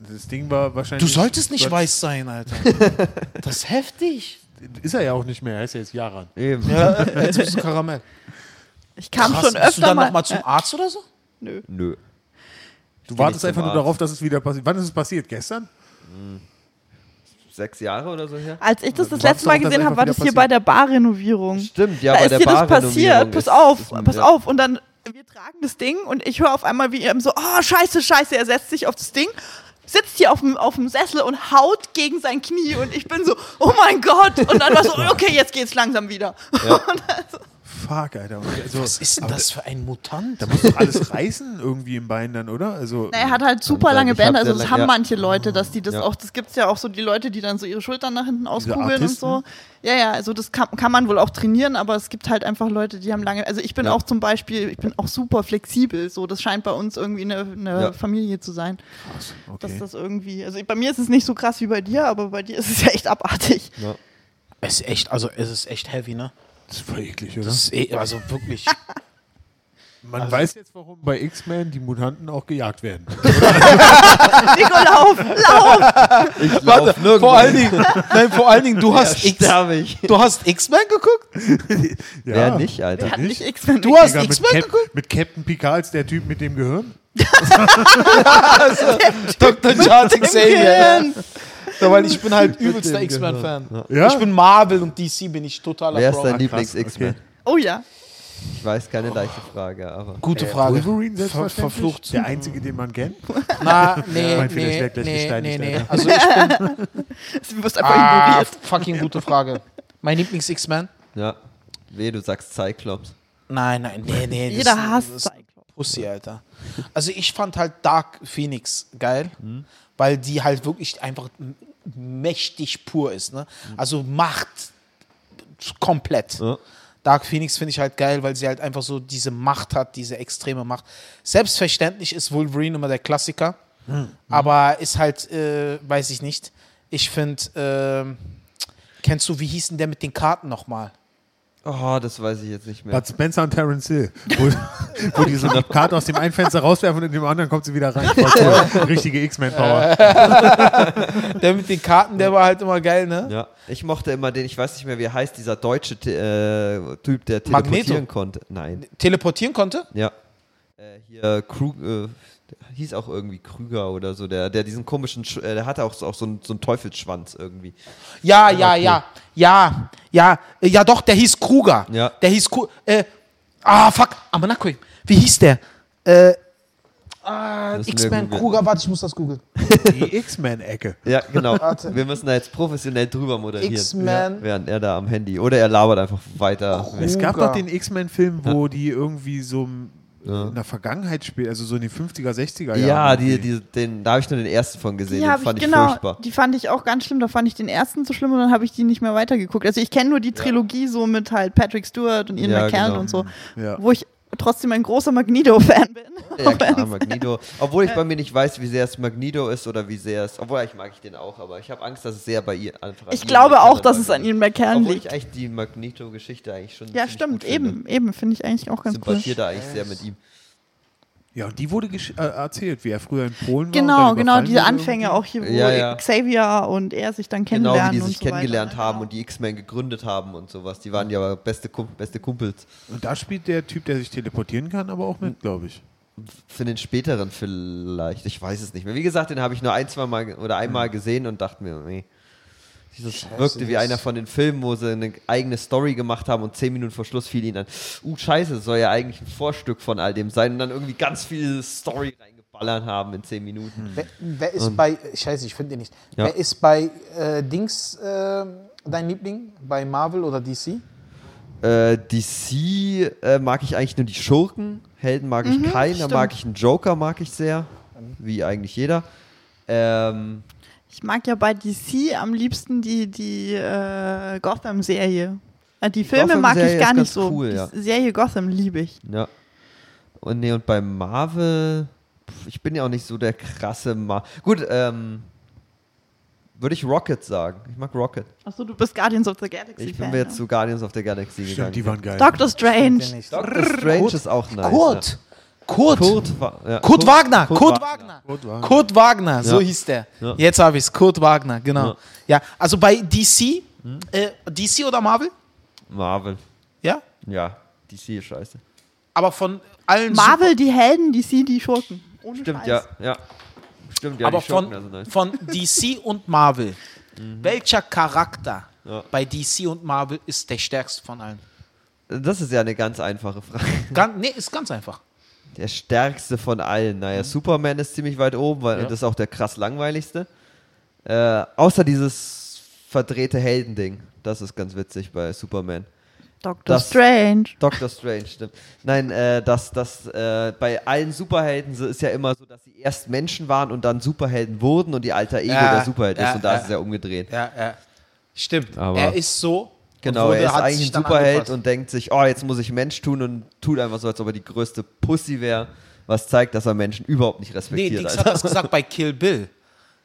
Speaker 1: Das Ding war wahrscheinlich.
Speaker 2: Du solltest nicht
Speaker 1: Gott,
Speaker 2: weiß sein, Alter. Das ist heftig.
Speaker 1: Ist er ja auch nicht mehr, er ist ja jetzt Jaran.
Speaker 4: Eben.
Speaker 2: Ja, jetzt bist du Karamell.
Speaker 3: ich kam
Speaker 2: Krass,
Speaker 3: schon
Speaker 2: bist du
Speaker 3: öfter
Speaker 2: dann
Speaker 3: mal.
Speaker 2: noch mal zum Arzt oder so?
Speaker 3: Nö.
Speaker 4: Nö.
Speaker 1: Du wartest einfach nur darauf, dass es wieder passiert. Wann ist es passiert? Gestern?
Speaker 4: Sechs Jahre oder so her?
Speaker 3: Als ich das das letzte Mal gesehen habe, war das hier bei der Barrenovierung.
Speaker 4: Stimmt, ja,
Speaker 3: da
Speaker 4: bei
Speaker 3: ist
Speaker 4: der
Speaker 3: dir das passiert. Pass auf,
Speaker 4: ist-
Speaker 3: pass
Speaker 4: ja.
Speaker 3: auf. Und dann, wir tragen das Ding und ich höre auf einmal, wie er so, oh, scheiße, scheiße, er setzt sich auf das Ding, sitzt hier auf dem, auf dem Sessel und haut gegen sein Knie und ich bin so, oh mein Gott. Und dann war so, okay, jetzt geht's langsam wieder. Und dann so,
Speaker 1: Fuck, Alter. Also,
Speaker 2: Was ist denn das für ein Mutant?
Speaker 1: Da muss doch alles reißen irgendwie im Bein dann, oder? Also,
Speaker 3: na, er hat halt super
Speaker 4: Ja,
Speaker 3: lange Bänder, also das haben
Speaker 4: ja.
Speaker 3: manche Leute, dass die das
Speaker 4: Ja.
Speaker 3: auch, das gibt's ja auch so die Leute, die dann so ihre Schultern nach hinten auskugeln und so. Ja, ja, also das kann, kann man wohl auch trainieren, aber es gibt halt einfach Leute, die haben lange, also ich bin
Speaker 4: Ja.
Speaker 3: auch zum Beispiel, ich bin auch super flexibel, so, das scheint bei uns irgendwie eine, eine
Speaker 4: Ja.
Speaker 3: Familie zu sein, dass
Speaker 1: okay.
Speaker 3: das irgendwie, also bei mir ist es nicht so krass wie bei dir, aber bei dir ist es ja echt abartig.
Speaker 4: Ja.
Speaker 2: Es ist echt, also es ist echt heavy, ne?
Speaker 1: Das ist voll eklig, oder?
Speaker 2: Das ist eh, also wirklich.
Speaker 1: Man
Speaker 2: Also-
Speaker 1: weiß jetzt, warum bei X-Men die Mutanten auch gejagt werden.
Speaker 3: Nico, lauf, lauf!
Speaker 4: Ich lauf nirgendwo.
Speaker 2: vor allen Dingen, nein, vor allen Dingen, du hast X,
Speaker 4: sterbe ich.
Speaker 2: du hast X-Men geguckt?
Speaker 4: Wer nicht, Alter?
Speaker 3: Hat nicht X-Men.
Speaker 2: Du hast X-Men geguckt?
Speaker 1: mit Captain Picard als der Typ mit dem Gehirn?
Speaker 2: Dr. Charles Xavier. Ja, weil ich bin halt übelster X-Men-Fan.
Speaker 1: Ja?
Speaker 2: Ich bin Marvel und DC bin ich totaler
Speaker 4: Wer ist dein
Speaker 1: krass,
Speaker 4: Lieblings-X-Men?
Speaker 1: okay.
Speaker 3: Oh ja.
Speaker 4: Ich weiß, keine leichte Frage, aber.
Speaker 2: Gute Frage.
Speaker 1: Wolverine
Speaker 2: Ver
Speaker 1: selbstverständlich?
Speaker 2: verflucht.
Speaker 1: Der einzige, den man kennt?
Speaker 2: Na, nee,
Speaker 1: ich
Speaker 2: nee, nee, nee, nee.
Speaker 1: Alter.
Speaker 2: Also ich bin,
Speaker 3: Du wirst einfach
Speaker 2: ah,
Speaker 3: ignoriert.
Speaker 2: fucking gute Frage. Mein Lieblings-X-Men?
Speaker 4: Ja. Weh, du sagst Cyclops.
Speaker 2: Nein, nein, nee, nee. das
Speaker 3: Jeder hasst
Speaker 2: das
Speaker 3: Cyclops.
Speaker 2: Pussy, Alter. Also ich fand halt Dark Phoenix geil,
Speaker 1: Mhm.
Speaker 2: weil die halt wirklich einfach mächtig pur ist. Ne? Also Macht komplett.
Speaker 4: Ja.
Speaker 2: Dark Phoenix finde ich halt geil, weil sie halt einfach so diese Macht hat, diese extreme Macht. Selbstverständlich ist Wolverine immer der Klassiker,
Speaker 1: Mhm.
Speaker 2: aber ist halt, äh, weiß ich nicht. Ich finde, ähm, kennst du, wie hieß denn der mit den Karten nochmal?
Speaker 4: Oh, das weiß ich jetzt nicht mehr.
Speaker 1: Bud Spencer und Terence Hill, wo, wo die so eine Karte aus dem einen Fenster rauswerfen und in dem anderen kommt sie wieder rein. Voll cool. Richtige X-Men-Power.
Speaker 2: Der mit den Karten, der war halt immer geil, ne?
Speaker 4: Ja, ich mochte immer den, ich weiß nicht mehr, wie er heißt, dieser deutsche äh, Typ, der
Speaker 2: Magneto.
Speaker 4: teleportieren konnte. Nein,
Speaker 2: Teleportieren konnte?
Speaker 4: ja. Äh, hier, Krug, äh, der hieß auch irgendwie Krüger oder so, der, der diesen komischen, Sch äh, der hatte auch, so- auch so, einen, so einen Teufelsschwanz irgendwie.
Speaker 2: Ja, ja, ja, ja, ja, äh, ja, doch, der hieß Kruger.
Speaker 4: Ja.
Speaker 2: Der hieß Kruger. Äh, ah, fuck, Amanakoi. Wie hieß der? Äh, ah, X-Men. Kruger, warte, ich muss das googeln.
Speaker 1: Die X-Men-Ecke.
Speaker 4: Ja, genau.
Speaker 2: Warte.
Speaker 4: Wir müssen da jetzt professionell drüber moderieren.
Speaker 2: X-Men.
Speaker 4: Während er da am Handy. Oder er labert einfach weiter.
Speaker 1: Es gab
Speaker 2: Kruger.
Speaker 1: doch den X-Men-Film, wo die irgendwie so in der Vergangenheit spielen, also so in den 50er, 60er Jahren.
Speaker 4: Ja, die, die, den, da habe ich nur den ersten von gesehen.
Speaker 3: Die
Speaker 4: den fand ich
Speaker 3: genau,
Speaker 4: furchtbar.
Speaker 3: die fand ich auch ganz schlimm. Da fand ich den ersten so schlimm und dann habe ich die nicht mehr weitergeguckt. Also ich kenne nur die Trilogie so mit halt Patrick Stewart und Ian
Speaker 4: Ja,
Speaker 3: McKellen
Speaker 4: genau.
Speaker 3: und so,
Speaker 1: Ja.
Speaker 3: wo ich trotzdem ein großer Magneto-Fan bin.
Speaker 4: Ja, klar, Magneto. Obwohl ich bei mir nicht weiß, wie sehr es Magneto ist oder wie sehr es. Obwohl, eigentlich mag ich den auch, aber ich habe Angst, dass es sehr bei ihr einfach
Speaker 3: Ich glaube auch, dass es an. Ian
Speaker 4: Obwohl
Speaker 3: liegt.
Speaker 4: ich eigentlich die Magneto-Geschichte eigentlich schon.
Speaker 3: Ja, stimmt,
Speaker 4: gut finde.
Speaker 3: eben, eben, finde ich eigentlich auch ganz cool.
Speaker 4: Sympathiere da eigentlich sehr mit ihm.
Speaker 1: Ja, und die wurde gesch- äh, erzählt, wie er früher in Polen war.
Speaker 3: Genau,
Speaker 1: dann
Speaker 3: genau,
Speaker 1: überfallen
Speaker 3: diese Anfänge
Speaker 1: irgendwie.
Speaker 3: auch hier, wo
Speaker 4: Ja, ja.
Speaker 3: Xavier und er sich dann
Speaker 4: Genau,
Speaker 3: kennenlernen
Speaker 4: wie die sich
Speaker 3: und so
Speaker 4: kennengelernt
Speaker 3: weiter.
Speaker 4: haben und die X-Men gegründet haben und sowas. Die waren ja beste, beste Kumpels.
Speaker 1: Und da spielt der Typ, der sich teleportieren kann, aber auch mit, glaube ich.
Speaker 4: Für den späteren vielleicht. Ich weiß es nicht mehr. Wie gesagt, den habe ich nur ein, zwei Mal oder einmal gesehen und dachte mir, nee. Dieses wirkte wie einer von den Filmen, wo sie eine eigene Story gemacht haben und zehn Minuten vor Schluss fiel ihnen an, uh, scheiße, das soll ja eigentlich ein Vorstück von all dem sein und dann irgendwie ganz viel Story reingeballert haben in zehn Minuten.
Speaker 2: Wer, wer ist bei, scheiße, ich finde den nicht.
Speaker 4: Ja.
Speaker 2: Wer ist bei äh, Dings äh, dein Liebling? Bei Marvel oder DC?
Speaker 4: Äh, DC äh, mag ich eigentlich nur die Schurken, Helden mag ich keinen, da mag ich einen Joker, mag ich sehr, wie eigentlich jeder. Ähm,
Speaker 3: Ich mag ja bei DC am liebsten die, die äh, Gotham-Serie. Äh, die Filme mag
Speaker 4: Gotham-Serie
Speaker 3: ich gar nicht so.
Speaker 4: cool, ja.
Speaker 3: Die Serie Gotham liebe ich.
Speaker 4: Ja. Und nee, und bei Marvel, ich bin ja auch nicht so der krasse Mar Gut, ähm, würde ich Rocket sagen. Ich mag Rocket.
Speaker 3: Achso, du bist Guardians of the Galaxy.
Speaker 4: Ich bin
Speaker 3: Fan,
Speaker 4: mir jetzt
Speaker 3: ja.
Speaker 4: zu Guardians of the Galaxy gegangen.
Speaker 1: Stimmt, die waren geil.
Speaker 3: Doctor Strange.
Speaker 4: Doctor Strange ist auch nice.
Speaker 2: Kurt. Kurt.
Speaker 4: Ja. Kurt, Wa- ja,
Speaker 2: Kurt Wagner.
Speaker 4: Kurt
Speaker 2: Kurt
Speaker 4: Wagner.
Speaker 2: Wagner.
Speaker 1: Kurt Wagner.
Speaker 2: Kurt Wagner, so
Speaker 4: Ja.
Speaker 2: hieß der.
Speaker 4: Ja.
Speaker 2: Jetzt habe ich es. Kurt Wagner, genau.
Speaker 4: Ja.
Speaker 2: Ja, also bei DC, äh, DC oder Marvel?
Speaker 4: Marvel.
Speaker 2: Ja.
Speaker 4: Ja, DC ist scheiße.
Speaker 2: Aber von allen
Speaker 3: Marvel, die Helden, DC, die Schurken. Ohne
Speaker 4: Stimmt,
Speaker 3: Scheiß.
Speaker 4: ja, ja. Stimmt, ja,
Speaker 2: aber von,
Speaker 4: also nice.
Speaker 2: von DC und Marvel. Welcher Charakter
Speaker 4: Ja.
Speaker 2: bei DC und Marvel ist der stärkste von allen?
Speaker 4: Das ist ja eine ganz einfache Frage.
Speaker 2: Ganz, nee, ist ganz einfach.
Speaker 4: Der stärkste von allen. Naja, Superman ist ziemlich weit oben, weil
Speaker 2: Ja.
Speaker 4: das ist auch der krass langweiligste. Äh, außer dieses verdrehte Heldending. Das ist ganz witzig bei Superman.
Speaker 3: Doctor
Speaker 4: Das-
Speaker 3: Strange.
Speaker 4: Doctor Strange, stimmt. Nein, äh, das, das äh, bei allen Superhelden so ist ja immer so, dass sie erst Menschen waren und dann Superhelden wurden und die alter Ego
Speaker 2: Ja,
Speaker 4: der Superheld
Speaker 2: ja,
Speaker 4: ist und da
Speaker 2: ja.
Speaker 4: ist es ja umgedreht.
Speaker 2: Ja, ja. Stimmt.
Speaker 4: Aber-
Speaker 2: er ist so.
Speaker 4: Genau,
Speaker 2: wurde-
Speaker 4: er ist
Speaker 2: hat
Speaker 4: eigentlich ein Superheld
Speaker 2: angepasst.
Speaker 4: und denkt sich, oh, jetzt muss ich Mensch tun und tut einfach so, als ob er die größte Pussy wäre, was zeigt, dass er Menschen überhaupt nicht
Speaker 2: Nee,
Speaker 4: respektiert.
Speaker 2: Dings
Speaker 4: Alter.
Speaker 2: hat das gesagt bei Kill Bill.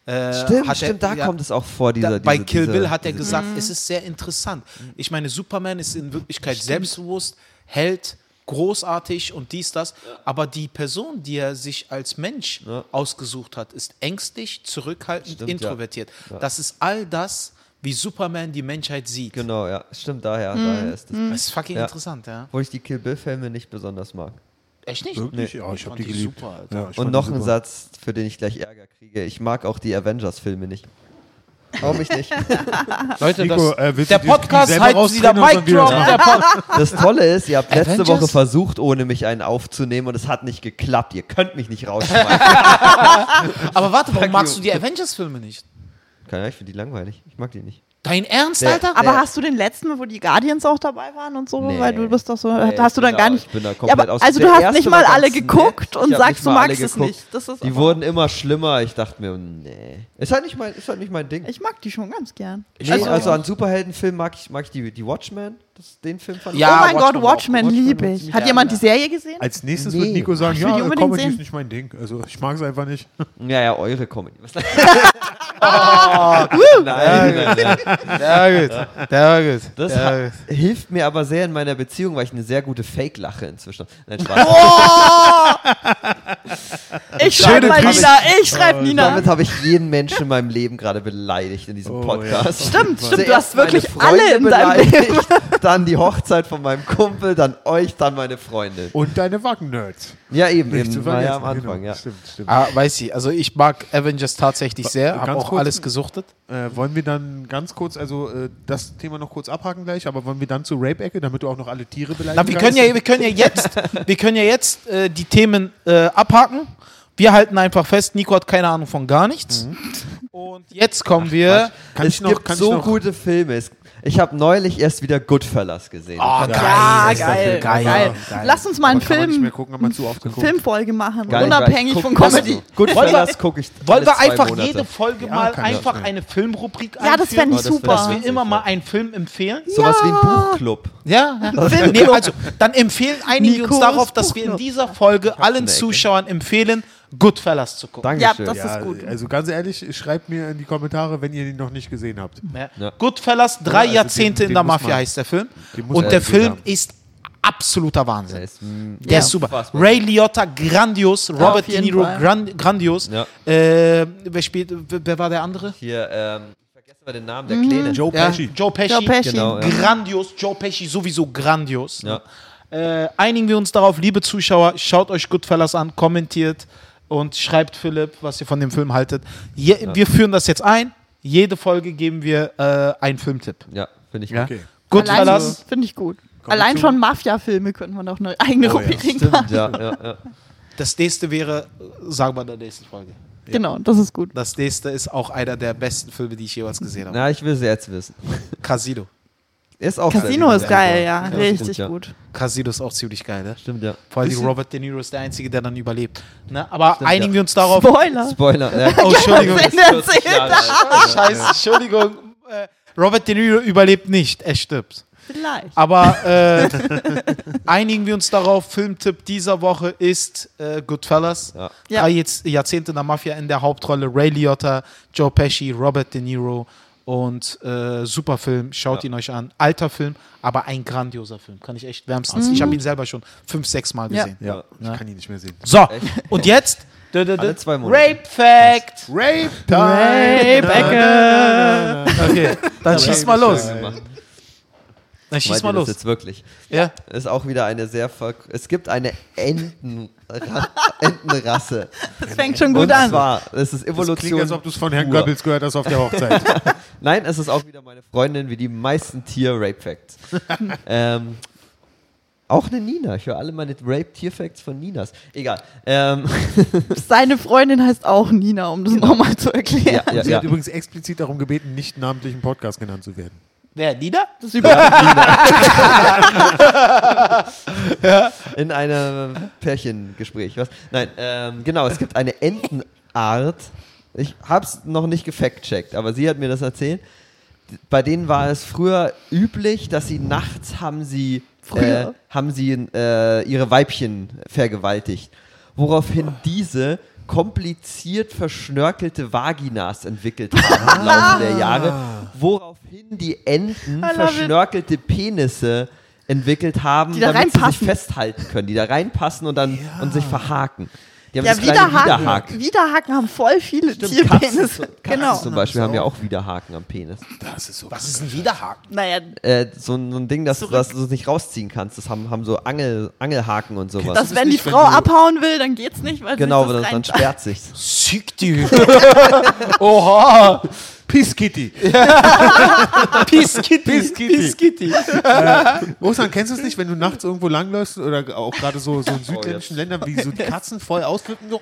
Speaker 2: Äh,
Speaker 4: Stimmt,
Speaker 2: hat
Speaker 4: stimmt,
Speaker 2: er,
Speaker 4: da kommt es auch vor, dieser,
Speaker 2: Da, bei
Speaker 4: diese,
Speaker 2: Kill Bill hat er
Speaker 4: diese-
Speaker 2: gesagt, es ist sehr interessant. Ich meine, Superman ist in Wirklichkeit selbstbewusst, Held, großartig und dies, das. Aber die Person, die er sich als Mensch
Speaker 4: Ja.
Speaker 2: ausgesucht hat, ist ängstlich, zurückhaltend,
Speaker 4: Stimmt, ja.
Speaker 2: introvertiert. Das ist all das, wie Superman die Menschheit sieht.
Speaker 4: Genau, ja, stimmt, daher, daher ist das.
Speaker 2: Das ist fucking
Speaker 4: Ja.
Speaker 2: interessant, ja.
Speaker 4: Obwohl ich die Kill Bill-Filme nicht besonders mag.
Speaker 2: Echt nicht?
Speaker 1: Wirklich?
Speaker 4: Nee.
Speaker 1: Ja, ich
Speaker 2: Ich
Speaker 1: habe
Speaker 2: fand
Speaker 1: die
Speaker 2: die
Speaker 1: geliebt.
Speaker 2: super, Alter.
Speaker 1: Ja, ich
Speaker 4: Und noch ein. Satz, für den ich gleich Ärger kriege. Ich mag auch die Avengers-Filme nicht. Warum ich nicht?
Speaker 2: Leute,
Speaker 1: Nico,
Speaker 2: das,
Speaker 1: äh,
Speaker 2: der Podcast heißt wieder Mic
Speaker 1: wieder
Speaker 2: Drop.
Speaker 4: Das Tolle ist, ihr habt letzte
Speaker 2: Avengers?
Speaker 4: Woche versucht, ohne mich einen aufzunehmen und es hat nicht geklappt. Ihr könnt mich nicht rausschmeißen.
Speaker 2: Aber warte, warum magst
Speaker 4: you.
Speaker 2: du die Avengers-Filme nicht?
Speaker 4: Keine Ahnung, ich finde die langweilig. Ich mag die nicht.
Speaker 2: Dein Ernst,
Speaker 4: Der-
Speaker 2: Alter?
Speaker 3: Aber
Speaker 4: Der-
Speaker 3: hast du den letzten, wo die Guardians auch dabei waren und so?
Speaker 4: Nee.
Speaker 3: Weil du bist doch so,
Speaker 4: Nee,
Speaker 3: hast du
Speaker 4: ich
Speaker 3: dann
Speaker 4: bin
Speaker 3: gar
Speaker 4: da-
Speaker 3: nicht.
Speaker 4: ich bin da
Speaker 3: ja,
Speaker 4: komplett
Speaker 3: aber,
Speaker 4: aus-
Speaker 3: also
Speaker 4: der
Speaker 3: du hast
Speaker 4: erste
Speaker 3: nicht
Speaker 4: war
Speaker 3: mal alle
Speaker 4: ganz
Speaker 3: geguckt
Speaker 4: nett.
Speaker 3: und
Speaker 4: Ich hab
Speaker 3: sagst, du
Speaker 4: mal alle
Speaker 3: magst es
Speaker 4: geguckt.
Speaker 3: nicht. Das ist
Speaker 4: Die
Speaker 3: aber-
Speaker 4: wurden immer schlimmer. Ich dachte mir, nee. Ist halt nicht mein, ist halt nicht mein Ding.
Speaker 3: Ich mag die schon ganz gern.
Speaker 4: nee,
Speaker 2: also-
Speaker 4: also, an Superheldenfilmen mag ich, mag ich die, die Watchmen. Das, den Film fand ich
Speaker 2: Ja,
Speaker 3: oh mein
Speaker 2: Watchmen
Speaker 3: Gott, Watchmen
Speaker 4: Watchmen
Speaker 3: liebe ich. Hat jemand
Speaker 2: ja.
Speaker 3: die Serie gesehen?
Speaker 1: Als nächstes
Speaker 4: Nee.
Speaker 1: wird Nico sagen,
Speaker 3: Ich will die
Speaker 1: ja,
Speaker 3: unbedingt
Speaker 1: Comedy
Speaker 3: sehen.
Speaker 1: ist nicht mein Ding. Also ich mag es einfach nicht.
Speaker 4: Ja, ja, eure Comedy. Was- Nein, nein, nein.
Speaker 2: Der gut. Der gut.
Speaker 4: Das
Speaker 2: Der gut.
Speaker 4: hilft mir aber sehr in meiner Beziehung, weil ich eine sehr gute Fake-Lache inzwischen habe. Nein, Spaß.
Speaker 3: Ich schreibe
Speaker 2: Schöne
Speaker 3: mal
Speaker 2: Grüße.
Speaker 3: Nina, ich schreibe Nina.
Speaker 4: Damit habe ich jeden Menschen in meinem Leben gerade beleidigt in diesem
Speaker 1: Oh,
Speaker 4: Podcast.
Speaker 3: Stimmt, stimmt, du hast wirklich alle in deinem Leben.
Speaker 4: Dann die Hochzeit von meinem Kumpel, dann euch, dann meine Freundin.
Speaker 1: Und deine Wacken-Nerds.
Speaker 4: Ja, eben,
Speaker 1: Nicht
Speaker 4: eben
Speaker 1: zu
Speaker 4: war ja am Anfang,
Speaker 1: genau.
Speaker 4: ja.
Speaker 1: Stimmt, stimmt.
Speaker 2: Ah, weiß ich. Also ich mag Avengers tatsächlich sehr. Habe auch
Speaker 1: kurz-
Speaker 2: alles gesuchtet.
Speaker 1: Äh, wollen wir dann ganz kurz, also äh, das Thema noch kurz abhaken gleich, aber wollen wir dann zur Rape-Ecke, damit du auch noch alle Tiere beleidigen
Speaker 2: Na, wir können ja, wir können ja jetzt, wir können ja jetzt äh, die Themen äh, abhaken. Wir halten einfach fest, Nico hat keine Ahnung von gar nichts. Und jetzt kommen wir.
Speaker 1: Kann
Speaker 4: es
Speaker 1: ich noch-
Speaker 4: gibt
Speaker 1: kann ich
Speaker 4: so
Speaker 1: noch-
Speaker 4: gute Filme. Es- Ich habe neulich erst wieder Goodfellas gesehen.
Speaker 2: Ah,
Speaker 3: Ja,
Speaker 2: bester
Speaker 3: geil, geil,
Speaker 2: geil.
Speaker 3: Lass uns mal einen
Speaker 1: Aber kann man nicht mehr
Speaker 3: Film,
Speaker 1: gucken, hat man zu oft geguckt.
Speaker 3: Filmfolge machen,
Speaker 4: Geil,
Speaker 3: unabhängig von Comedy.
Speaker 4: Goodfellas gucke ich
Speaker 2: Wollen wir einfach
Speaker 4: Monate.
Speaker 2: jede Folge
Speaker 1: Ja,
Speaker 2: mal einfach eine Filmrubrik
Speaker 3: Ja, das fände
Speaker 4: Oh,
Speaker 3: ich super.
Speaker 2: Dass wir immer mal einen Film empfehlen?
Speaker 4: Sowas wie ein Buchclub.
Speaker 2: Ja, ja.
Speaker 3: Filmclub.
Speaker 2: Nee, also dann empfehlen einigen wir uns
Speaker 3: Nikos
Speaker 2: darauf, dass wir in dieser Folge allen. Zuschauern empfehlen, Goodfellas zu gucken.
Speaker 4: Dankeschön.
Speaker 3: Ja, das- ist gut.
Speaker 1: Also ganz ehrlich, schreibt mir in die Kommentare, wenn ihr ihn noch nicht gesehen habt.
Speaker 2: Ja.
Speaker 4: Ja.
Speaker 2: Goodfellas, drei
Speaker 1: also
Speaker 2: Jahrzehnte
Speaker 1: den-
Speaker 2: in der
Speaker 1: den
Speaker 2: Mafia
Speaker 1: man-
Speaker 2: heißt der Film.
Speaker 1: den
Speaker 2: Und der Film
Speaker 1: haben.
Speaker 2: ist absoluter Wahnsinn.
Speaker 4: Der ist,
Speaker 2: Der
Speaker 3: Ja.
Speaker 2: ist super.
Speaker 4: Unfassbar.
Speaker 2: Ray Liotta, grandios. Robert De Niro,
Speaker 3: Fall.
Speaker 2: gran grandios.
Speaker 4: Ja.
Speaker 2: Äh, wer spielt, wer wer war der andere?
Speaker 4: hier, ähm, ich vergesse mal den Namen, der Kleine.
Speaker 1: Joe
Speaker 2: Ja,
Speaker 1: Pesci.
Speaker 2: Joe Pesci.
Speaker 3: Joe Pesci.
Speaker 4: Genau, ja.
Speaker 2: Grandios. Joe Pesci sowieso grandios.
Speaker 4: Ja.
Speaker 2: Äh, einigen wir uns darauf, liebe Zuschauer, schaut euch Goodfellas an, kommentiert und schreibt Philipp, was ihr von dem Film haltet. Je, Wir führen das jetzt ein. Jede Folge geben wir äh, einen Filmtipp.
Speaker 4: Ja, finde ich
Speaker 2: Ja.
Speaker 4: gut.
Speaker 1: Okay.
Speaker 2: Goodfellas.
Speaker 3: Allein, finde ich gut.
Speaker 1: Kommen
Speaker 3: Allein schon Mafia-Filme könnte man auch eine eigene
Speaker 1: Oh ja,
Speaker 3: Rubrik
Speaker 4: Stimmt,
Speaker 3: machen.
Speaker 4: ja, ja, ja.
Speaker 2: Das nächste wäre, sagen wir in der nächsten Folge.
Speaker 3: Genau, das ist gut.
Speaker 2: Das nächste ist auch einer der besten Filme, die ich jemals gesehen habe.
Speaker 4: Na, ich will es jetzt wissen.
Speaker 2: Casino.
Speaker 4: Ist auch
Speaker 3: Casino ist geil, ja.
Speaker 4: ist
Speaker 3: Richtig
Speaker 4: gut, ja.
Speaker 3: gut.
Speaker 2: Casino ist auch ziemlich geil, ne?
Speaker 4: Stimmt, ja.
Speaker 2: Vor allem Robert De Niro ist der Einzige, der dann überlebt. Ne? Aber
Speaker 4: Stimmt,
Speaker 2: einigen
Speaker 4: ja.
Speaker 2: wir uns darauf.
Speaker 3: Spoiler.
Speaker 4: Spoiler. Ja.
Speaker 2: Oh, Entschuldigung. Scheiße, Entschuldigung. Äh, Robert De Niro überlebt nicht, er stirbt.
Speaker 3: Vielleicht.
Speaker 2: Aber äh, einigen wir uns darauf, Filmtipp dieser Woche ist äh, Goodfellas.
Speaker 4: Ja.
Speaker 3: Ja.
Speaker 2: Drei Jahrzehnte in der Mafia in der Hauptrolle. Ray Liotta, Joe Pesci, Robert De Niro und äh, super Film. Schaut
Speaker 4: Ja.
Speaker 2: ihn euch an. Alter Film, aber ein grandioser Film. Kann ich echt wärmstens. Ich habe ihn selber schon fünf, sechs Mal gesehen.
Speaker 1: Ja,
Speaker 2: Ja.
Speaker 1: ich kann ihn nicht mehr sehen.
Speaker 2: So,
Speaker 4: Echt?
Speaker 2: und jetzt dö, dö, dö,
Speaker 4: Alle zwei Monate.
Speaker 2: Rape Fact.
Speaker 1: Rape
Speaker 3: Rape-Ecke.
Speaker 2: Okay, dann schieß mal los.
Speaker 4: Gemacht.
Speaker 2: Dann schieß mal
Speaker 4: ihr das
Speaker 2: los.
Speaker 4: jetzt wirklich?
Speaker 2: Ja.
Speaker 4: Ist auch wieder eine sehr. Ver es gibt eine Entenra Entenrasse.
Speaker 3: Das fängt schon gut
Speaker 4: Und
Speaker 3: an.
Speaker 4: zwar, es ist
Speaker 1: Das
Speaker 4: Evolution.
Speaker 1: klingt, als ob du es von Herrn. Goebbels gehört hast auf der Hochzeit.
Speaker 4: Nein, es ist auch wieder meine Freundin, wie die meisten Tier-Rape-Facts. ähm, auch eine Nina. Ich höre alle meine Rape-Tier-Facts von Ninas. Egal. Ähm,
Speaker 3: Seine Freundin heißt auch Nina, um das nochmal zu erklären.
Speaker 4: ja, ja,
Speaker 1: Sie
Speaker 4: ja.
Speaker 1: hat übrigens explizit darum gebeten, nicht namentlich im Podcast genannt zu werden.
Speaker 2: Wer, Nina?
Speaker 3: Das ist über
Speaker 4: In einem Pärchengespräch. Was? Nein, ähm, genau, es gibt eine Entenart. Ich hab's noch nicht gefact-checkt, aber sie hat mir das erzählt. Bei denen war es früher üblich, dass sie nachts haben sie, äh,
Speaker 3: Früher?
Speaker 4: haben sie äh, ihre Weibchen vergewaltigt. Woraufhin diese kompliziert verschnörkelte Vaginas entwickelt haben im Laufe der Jahre, woraufhin die Enten verschnörkelte Penisse entwickelt haben,
Speaker 3: Die da
Speaker 4: damit sie sich
Speaker 3: reinpassen.
Speaker 4: festhalten können, die da reinpassen und dann und sich verhaken. Die haben
Speaker 3: ja,
Speaker 4: das
Speaker 3: Widerhaken.
Speaker 4: Widerhaken.
Speaker 3: Widerhaken haben voll viele
Speaker 4: Stimmt,
Speaker 3: Tierpenisse.
Speaker 4: Katzen, Katzen
Speaker 3: genau.
Speaker 4: zum Beispiel haben ja auch Widerhaken am Penis.
Speaker 1: Das ist so.
Speaker 2: Was ist ein Widerhaken?
Speaker 3: Naja,
Speaker 4: Äh, so, ein- so ein Ding, dass, du es nicht rausziehen kannst. Das haben, haben so Angel, Angelhaken und sowas.
Speaker 3: dass
Speaker 1: ist
Speaker 3: wenn die Frau abhauen will, dann geht's nicht, weil
Speaker 4: genau,
Speaker 3: sie
Speaker 4: dann,
Speaker 3: sich
Speaker 4: dann
Speaker 3: das
Speaker 4: sperrt sich's.
Speaker 2: Sick, die. Oha.
Speaker 1: Peace Kitty.
Speaker 2: Peace Kitty.
Speaker 1: Peace Kitty.
Speaker 2: Peace Kitty.
Speaker 1: Ostern, kennst du es nicht, wenn du nachts irgendwo langläufst oder auch gerade so, so in südländischen
Speaker 4: jetzt.
Speaker 1: Ländern, wie so die Katzen voll ausflippen, so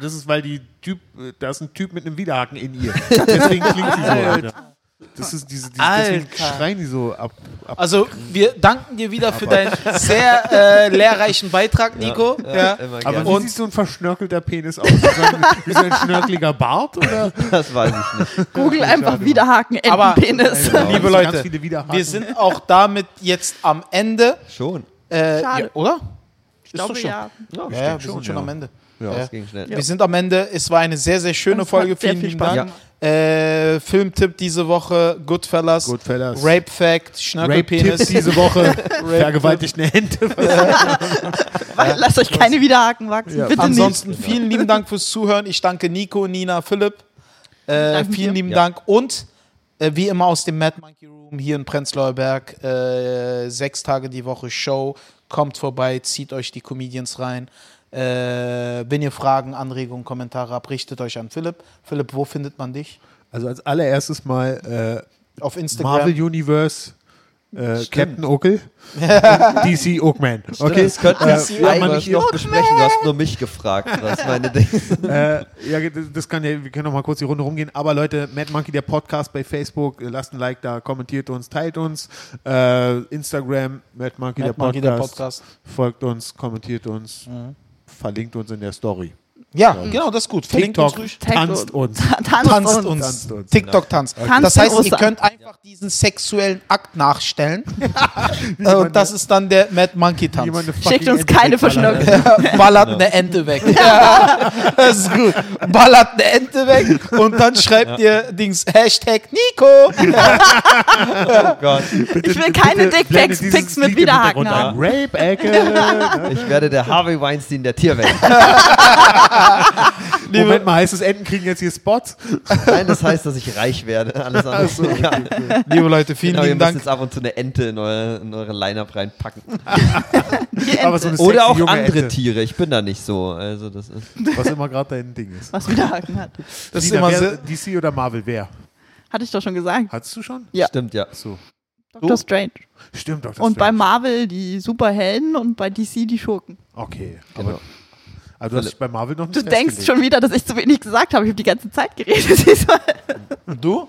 Speaker 1: das ist, weil die Typ, äh, da ist ein Typ mit einem Widerhaken in ihr. Deswegen klingt sie so, Alter. Das ist diese, diese deswegen schreien die so ab. ab
Speaker 2: Also, wir danken dir wieder für deinen sehr äh, lehrreichen Beitrag, Nico. Ja,
Speaker 4: Immer
Speaker 1: aber
Speaker 4: gerne.
Speaker 1: wie sieht so ein verschnörkelter Penis aus? Wie so ein, wie so ein schnörkeliger Bart? Oder?
Speaker 4: das weiß ich nicht.
Speaker 3: Google einfach Widerhaken,
Speaker 2: Aber-
Speaker 3: Entenpenis.
Speaker 1: Genau,
Speaker 2: Liebe Leute. Wir sind auch damit jetzt am Ende.
Speaker 4: Schon.
Speaker 2: Äh,
Speaker 3: Schade.
Speaker 2: ja, oder?
Speaker 3: Ich glaube, ja.
Speaker 4: Ja,
Speaker 2: Ja, ja, wir
Speaker 1: schon,
Speaker 2: sind schon
Speaker 1: ja.
Speaker 2: am Ende.
Speaker 1: Ja.
Speaker 4: Das ging schnell.
Speaker 2: Wir sind am Ende. Es war eine sehr, sehr schöne
Speaker 3: hat
Speaker 2: Folge.
Speaker 3: sehr
Speaker 2: Vielen
Speaker 3: viel
Speaker 2: lieben
Speaker 3: Spaß
Speaker 2: Dank. Äh, Filmtipp diese Woche: Goodfellas.
Speaker 1: Goodfellas.
Speaker 2: Rape Fact, Schnörkelpenis.
Speaker 1: diese Woche. Vergewaltigt eine Ente.
Speaker 3: Lasst euch keine Widerhaken wachsen.
Speaker 1: Ja.
Speaker 3: Bitte
Speaker 2: Ansonsten vielen lieben Dank fürs Zuhören. Ich danke Nico, Nina, Philipp. Äh, vielen lieben
Speaker 4: Ja.
Speaker 2: Dank. Und äh, wie immer aus dem Mad Monkey Room hier in Prenzlauer Berg. Äh, sechs Tage die Woche Show. Kommt vorbei, zieht euch die Comedians rein. Äh, wenn ihr Fragen, Anregungen, Kommentare habt, richtet euch an Philipp. Philipp, wo findet man dich?
Speaker 1: Also als allererstes mal
Speaker 2: Auf
Speaker 1: äh,
Speaker 2: Instagram.
Speaker 1: Marvel Universe. Äh. Captain Okel, DC Oakman. Okay,
Speaker 4: Das könnten
Speaker 1: Äh,
Speaker 4: wir
Speaker 1: ja,
Speaker 4: eigentlich noch besprechen. Du hast nur mich gefragt, was meine Dinge
Speaker 1: äh, ja, das- kann ja, wir können noch mal kurz die Runde rumgehen. Aber Leute, Mad Monkey, der Podcast bei Facebook, äh, lasst ein Like da, kommentiert uns, teilt uns. Äh, Instagram, Mad Monkey,
Speaker 2: Mad
Speaker 1: der,
Speaker 2: Monkey,
Speaker 1: Podcast,
Speaker 2: der Podcast.
Speaker 1: Folgt uns, kommentiert uns, verlinkt uns in der Story.
Speaker 2: Ja, genau, das ist gut. Verlinkt uns
Speaker 1: TikTok.
Speaker 3: Tag
Speaker 1: tanzt uns.
Speaker 3: Tanzt,
Speaker 2: Tanzt
Speaker 3: uns.
Speaker 2: uns.
Speaker 1: Tanzt uns.
Speaker 2: TikTok tanzt.
Speaker 3: Tanzt
Speaker 2: Das heißt, ihr könnt einfach diesen sexuellen Akt nachstellen. Äh, und das ist dann der Mad Monkey Tanz.
Speaker 3: Schickt uns
Speaker 1: Ente
Speaker 3: keine. Verschnörkelung.
Speaker 2: Ballert eine Ente weg. Ja, das ist gut. Ballert eine Ente weg und dann schreibt ihr Dings Hashtag Nico.
Speaker 4: Oh Gott.
Speaker 3: Ich will keine Dickpics mit Widerhaken haben.
Speaker 1: Rape-Ecke.
Speaker 4: Ich werde der Harvey Weinstein der Tierwelt.
Speaker 1: Moment mal, heißt es, Enten kriegen jetzt hier Spots?
Speaker 4: Nein, das heißt, dass ich reich werde. Alles andere ist egal.
Speaker 2: Liebe Leute, vielen
Speaker 4: Genau, ihr
Speaker 2: lieben
Speaker 4: müsst
Speaker 2: Dank.
Speaker 4: jetzt ab und zu eine Ente in eure, in eure Line-Up reinpacken.
Speaker 1: So
Speaker 4: Oder auch andere
Speaker 1: Ente,
Speaker 4: Tiere. Ich bin da nicht so. Also das ist
Speaker 1: Was immer gerade dein Ding ist.
Speaker 3: was Widerhaken hat.
Speaker 2: Das ist immer
Speaker 1: wer, DC oder Marvel, wer?
Speaker 3: Hatte ich doch schon gesagt.
Speaker 1: Hattest du schon?
Speaker 3: Ja.
Speaker 4: stimmt, ja.
Speaker 1: So.
Speaker 3: Dr. Strange.
Speaker 1: Stimmt doch. das
Speaker 3: Und bei
Speaker 1: Strange.
Speaker 3: Marvel die Superhelden und bei DC die Schurken.
Speaker 1: Okay.
Speaker 4: Genau.
Speaker 1: Aber, du hast dich bei Marvel noch nicht
Speaker 3: Du denkst schon wieder, dass ich zu wenig gesagt habe. Ich habe die ganze Zeit geredet. diesmal.
Speaker 2: du?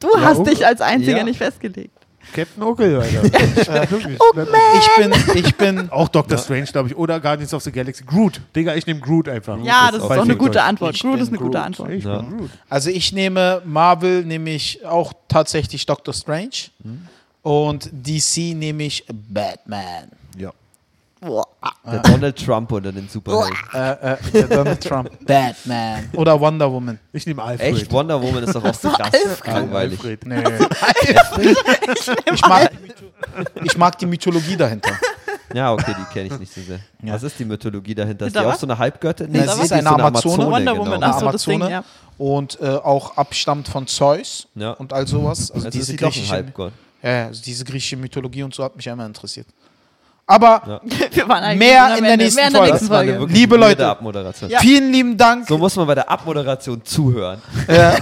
Speaker 3: Du
Speaker 1: Ja,
Speaker 3: hast
Speaker 1: oh.
Speaker 3: dich als Einziger
Speaker 4: Ja.
Speaker 3: nicht festgelegt.
Speaker 1: Captain Okel, Alter. Wirklich.
Speaker 2: Ich bin, ich bin,
Speaker 1: Auch Doctor Strange, glaube ich. Oder Guardians of the Galaxy. Groot. Digga, ich nehme Groot einfach.
Speaker 3: Ja,
Speaker 4: ist
Speaker 3: das ist
Speaker 4: auch
Speaker 3: doch eine gute Antwort.
Speaker 2: Ich
Speaker 3: Groot
Speaker 2: bin
Speaker 3: ist eine gute. Antwort.
Speaker 1: Ich
Speaker 4: Ja.
Speaker 1: bin Groot.
Speaker 2: also ich nehme Marvel, nehme ich auch tatsächlich Doctor Strange. Und DC nehme ich Batman.
Speaker 1: Ja.
Speaker 4: Der Donald Trump unter den Superhelden.
Speaker 2: Äh, äh, der Donald Trump. Batman. Oder Wonder Woman.
Speaker 1: Ich nehme Alfred.
Speaker 4: Echt? Wonder Woman ist doch auch so krass langweilig.
Speaker 1: Alfred.
Speaker 2: Nee. ich, mag, die ich mag die Mythologie dahinter.
Speaker 4: Ja, okay, die kenne ich nicht so sehr. Was ist die Mythologie dahinter? Ist die
Speaker 3: Hinter
Speaker 4: auch so eine Halbgöttin?
Speaker 3: Nee,
Speaker 4: sie
Speaker 3: ist
Speaker 2: eine Amazone.
Speaker 3: Wonder Woman,
Speaker 4: genau.
Speaker 3: ach so, das Ding,
Speaker 2: Amazone.
Speaker 3: ja.
Speaker 2: Und äh, auch abstammt von Zeus
Speaker 4: Ja.
Speaker 2: und all sowas. Also
Speaker 4: Also
Speaker 2: diese
Speaker 4: ist ein
Speaker 2: griechische,
Speaker 4: Halbgott.
Speaker 2: ja, ja, also diese griechische Mythologie und so hat mich immer interessiert. Aber
Speaker 4: Ja.
Speaker 3: Wir waren eigentlich
Speaker 2: Mehr in der nächsten
Speaker 3: Mehr in der
Speaker 2: Folge.
Speaker 3: nächsten Folge.
Speaker 4: wirklich
Speaker 2: Liebe Leute.
Speaker 4: Abmoderation.
Speaker 3: Ja.
Speaker 2: vielen lieben Dank.
Speaker 4: So muss man bei der Abmoderation zuhören.
Speaker 2: Ja.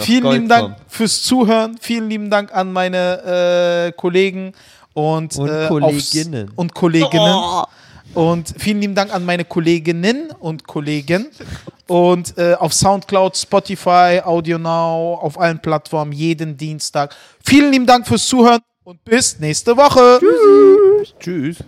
Speaker 2: Vielen
Speaker 4: Gold
Speaker 2: lieben Dank
Speaker 4: kommt.
Speaker 2: fürs Zuhören. Vielen lieben Dank an meine äh, Kollegen und,
Speaker 4: Und
Speaker 2: äh,
Speaker 4: Kolleginnen.
Speaker 2: Aufs, und Kolleginnen.
Speaker 3: Oh.
Speaker 2: Und vielen lieben Dank an meine Kolleginnen und Kollegen. Und äh, auf Soundcloud, Spotify, AudioNow, auf allen Plattformen, jeden Dienstag. Vielen lieben Dank fürs Zuhören und bis nächste Woche.
Speaker 1: Tschüss.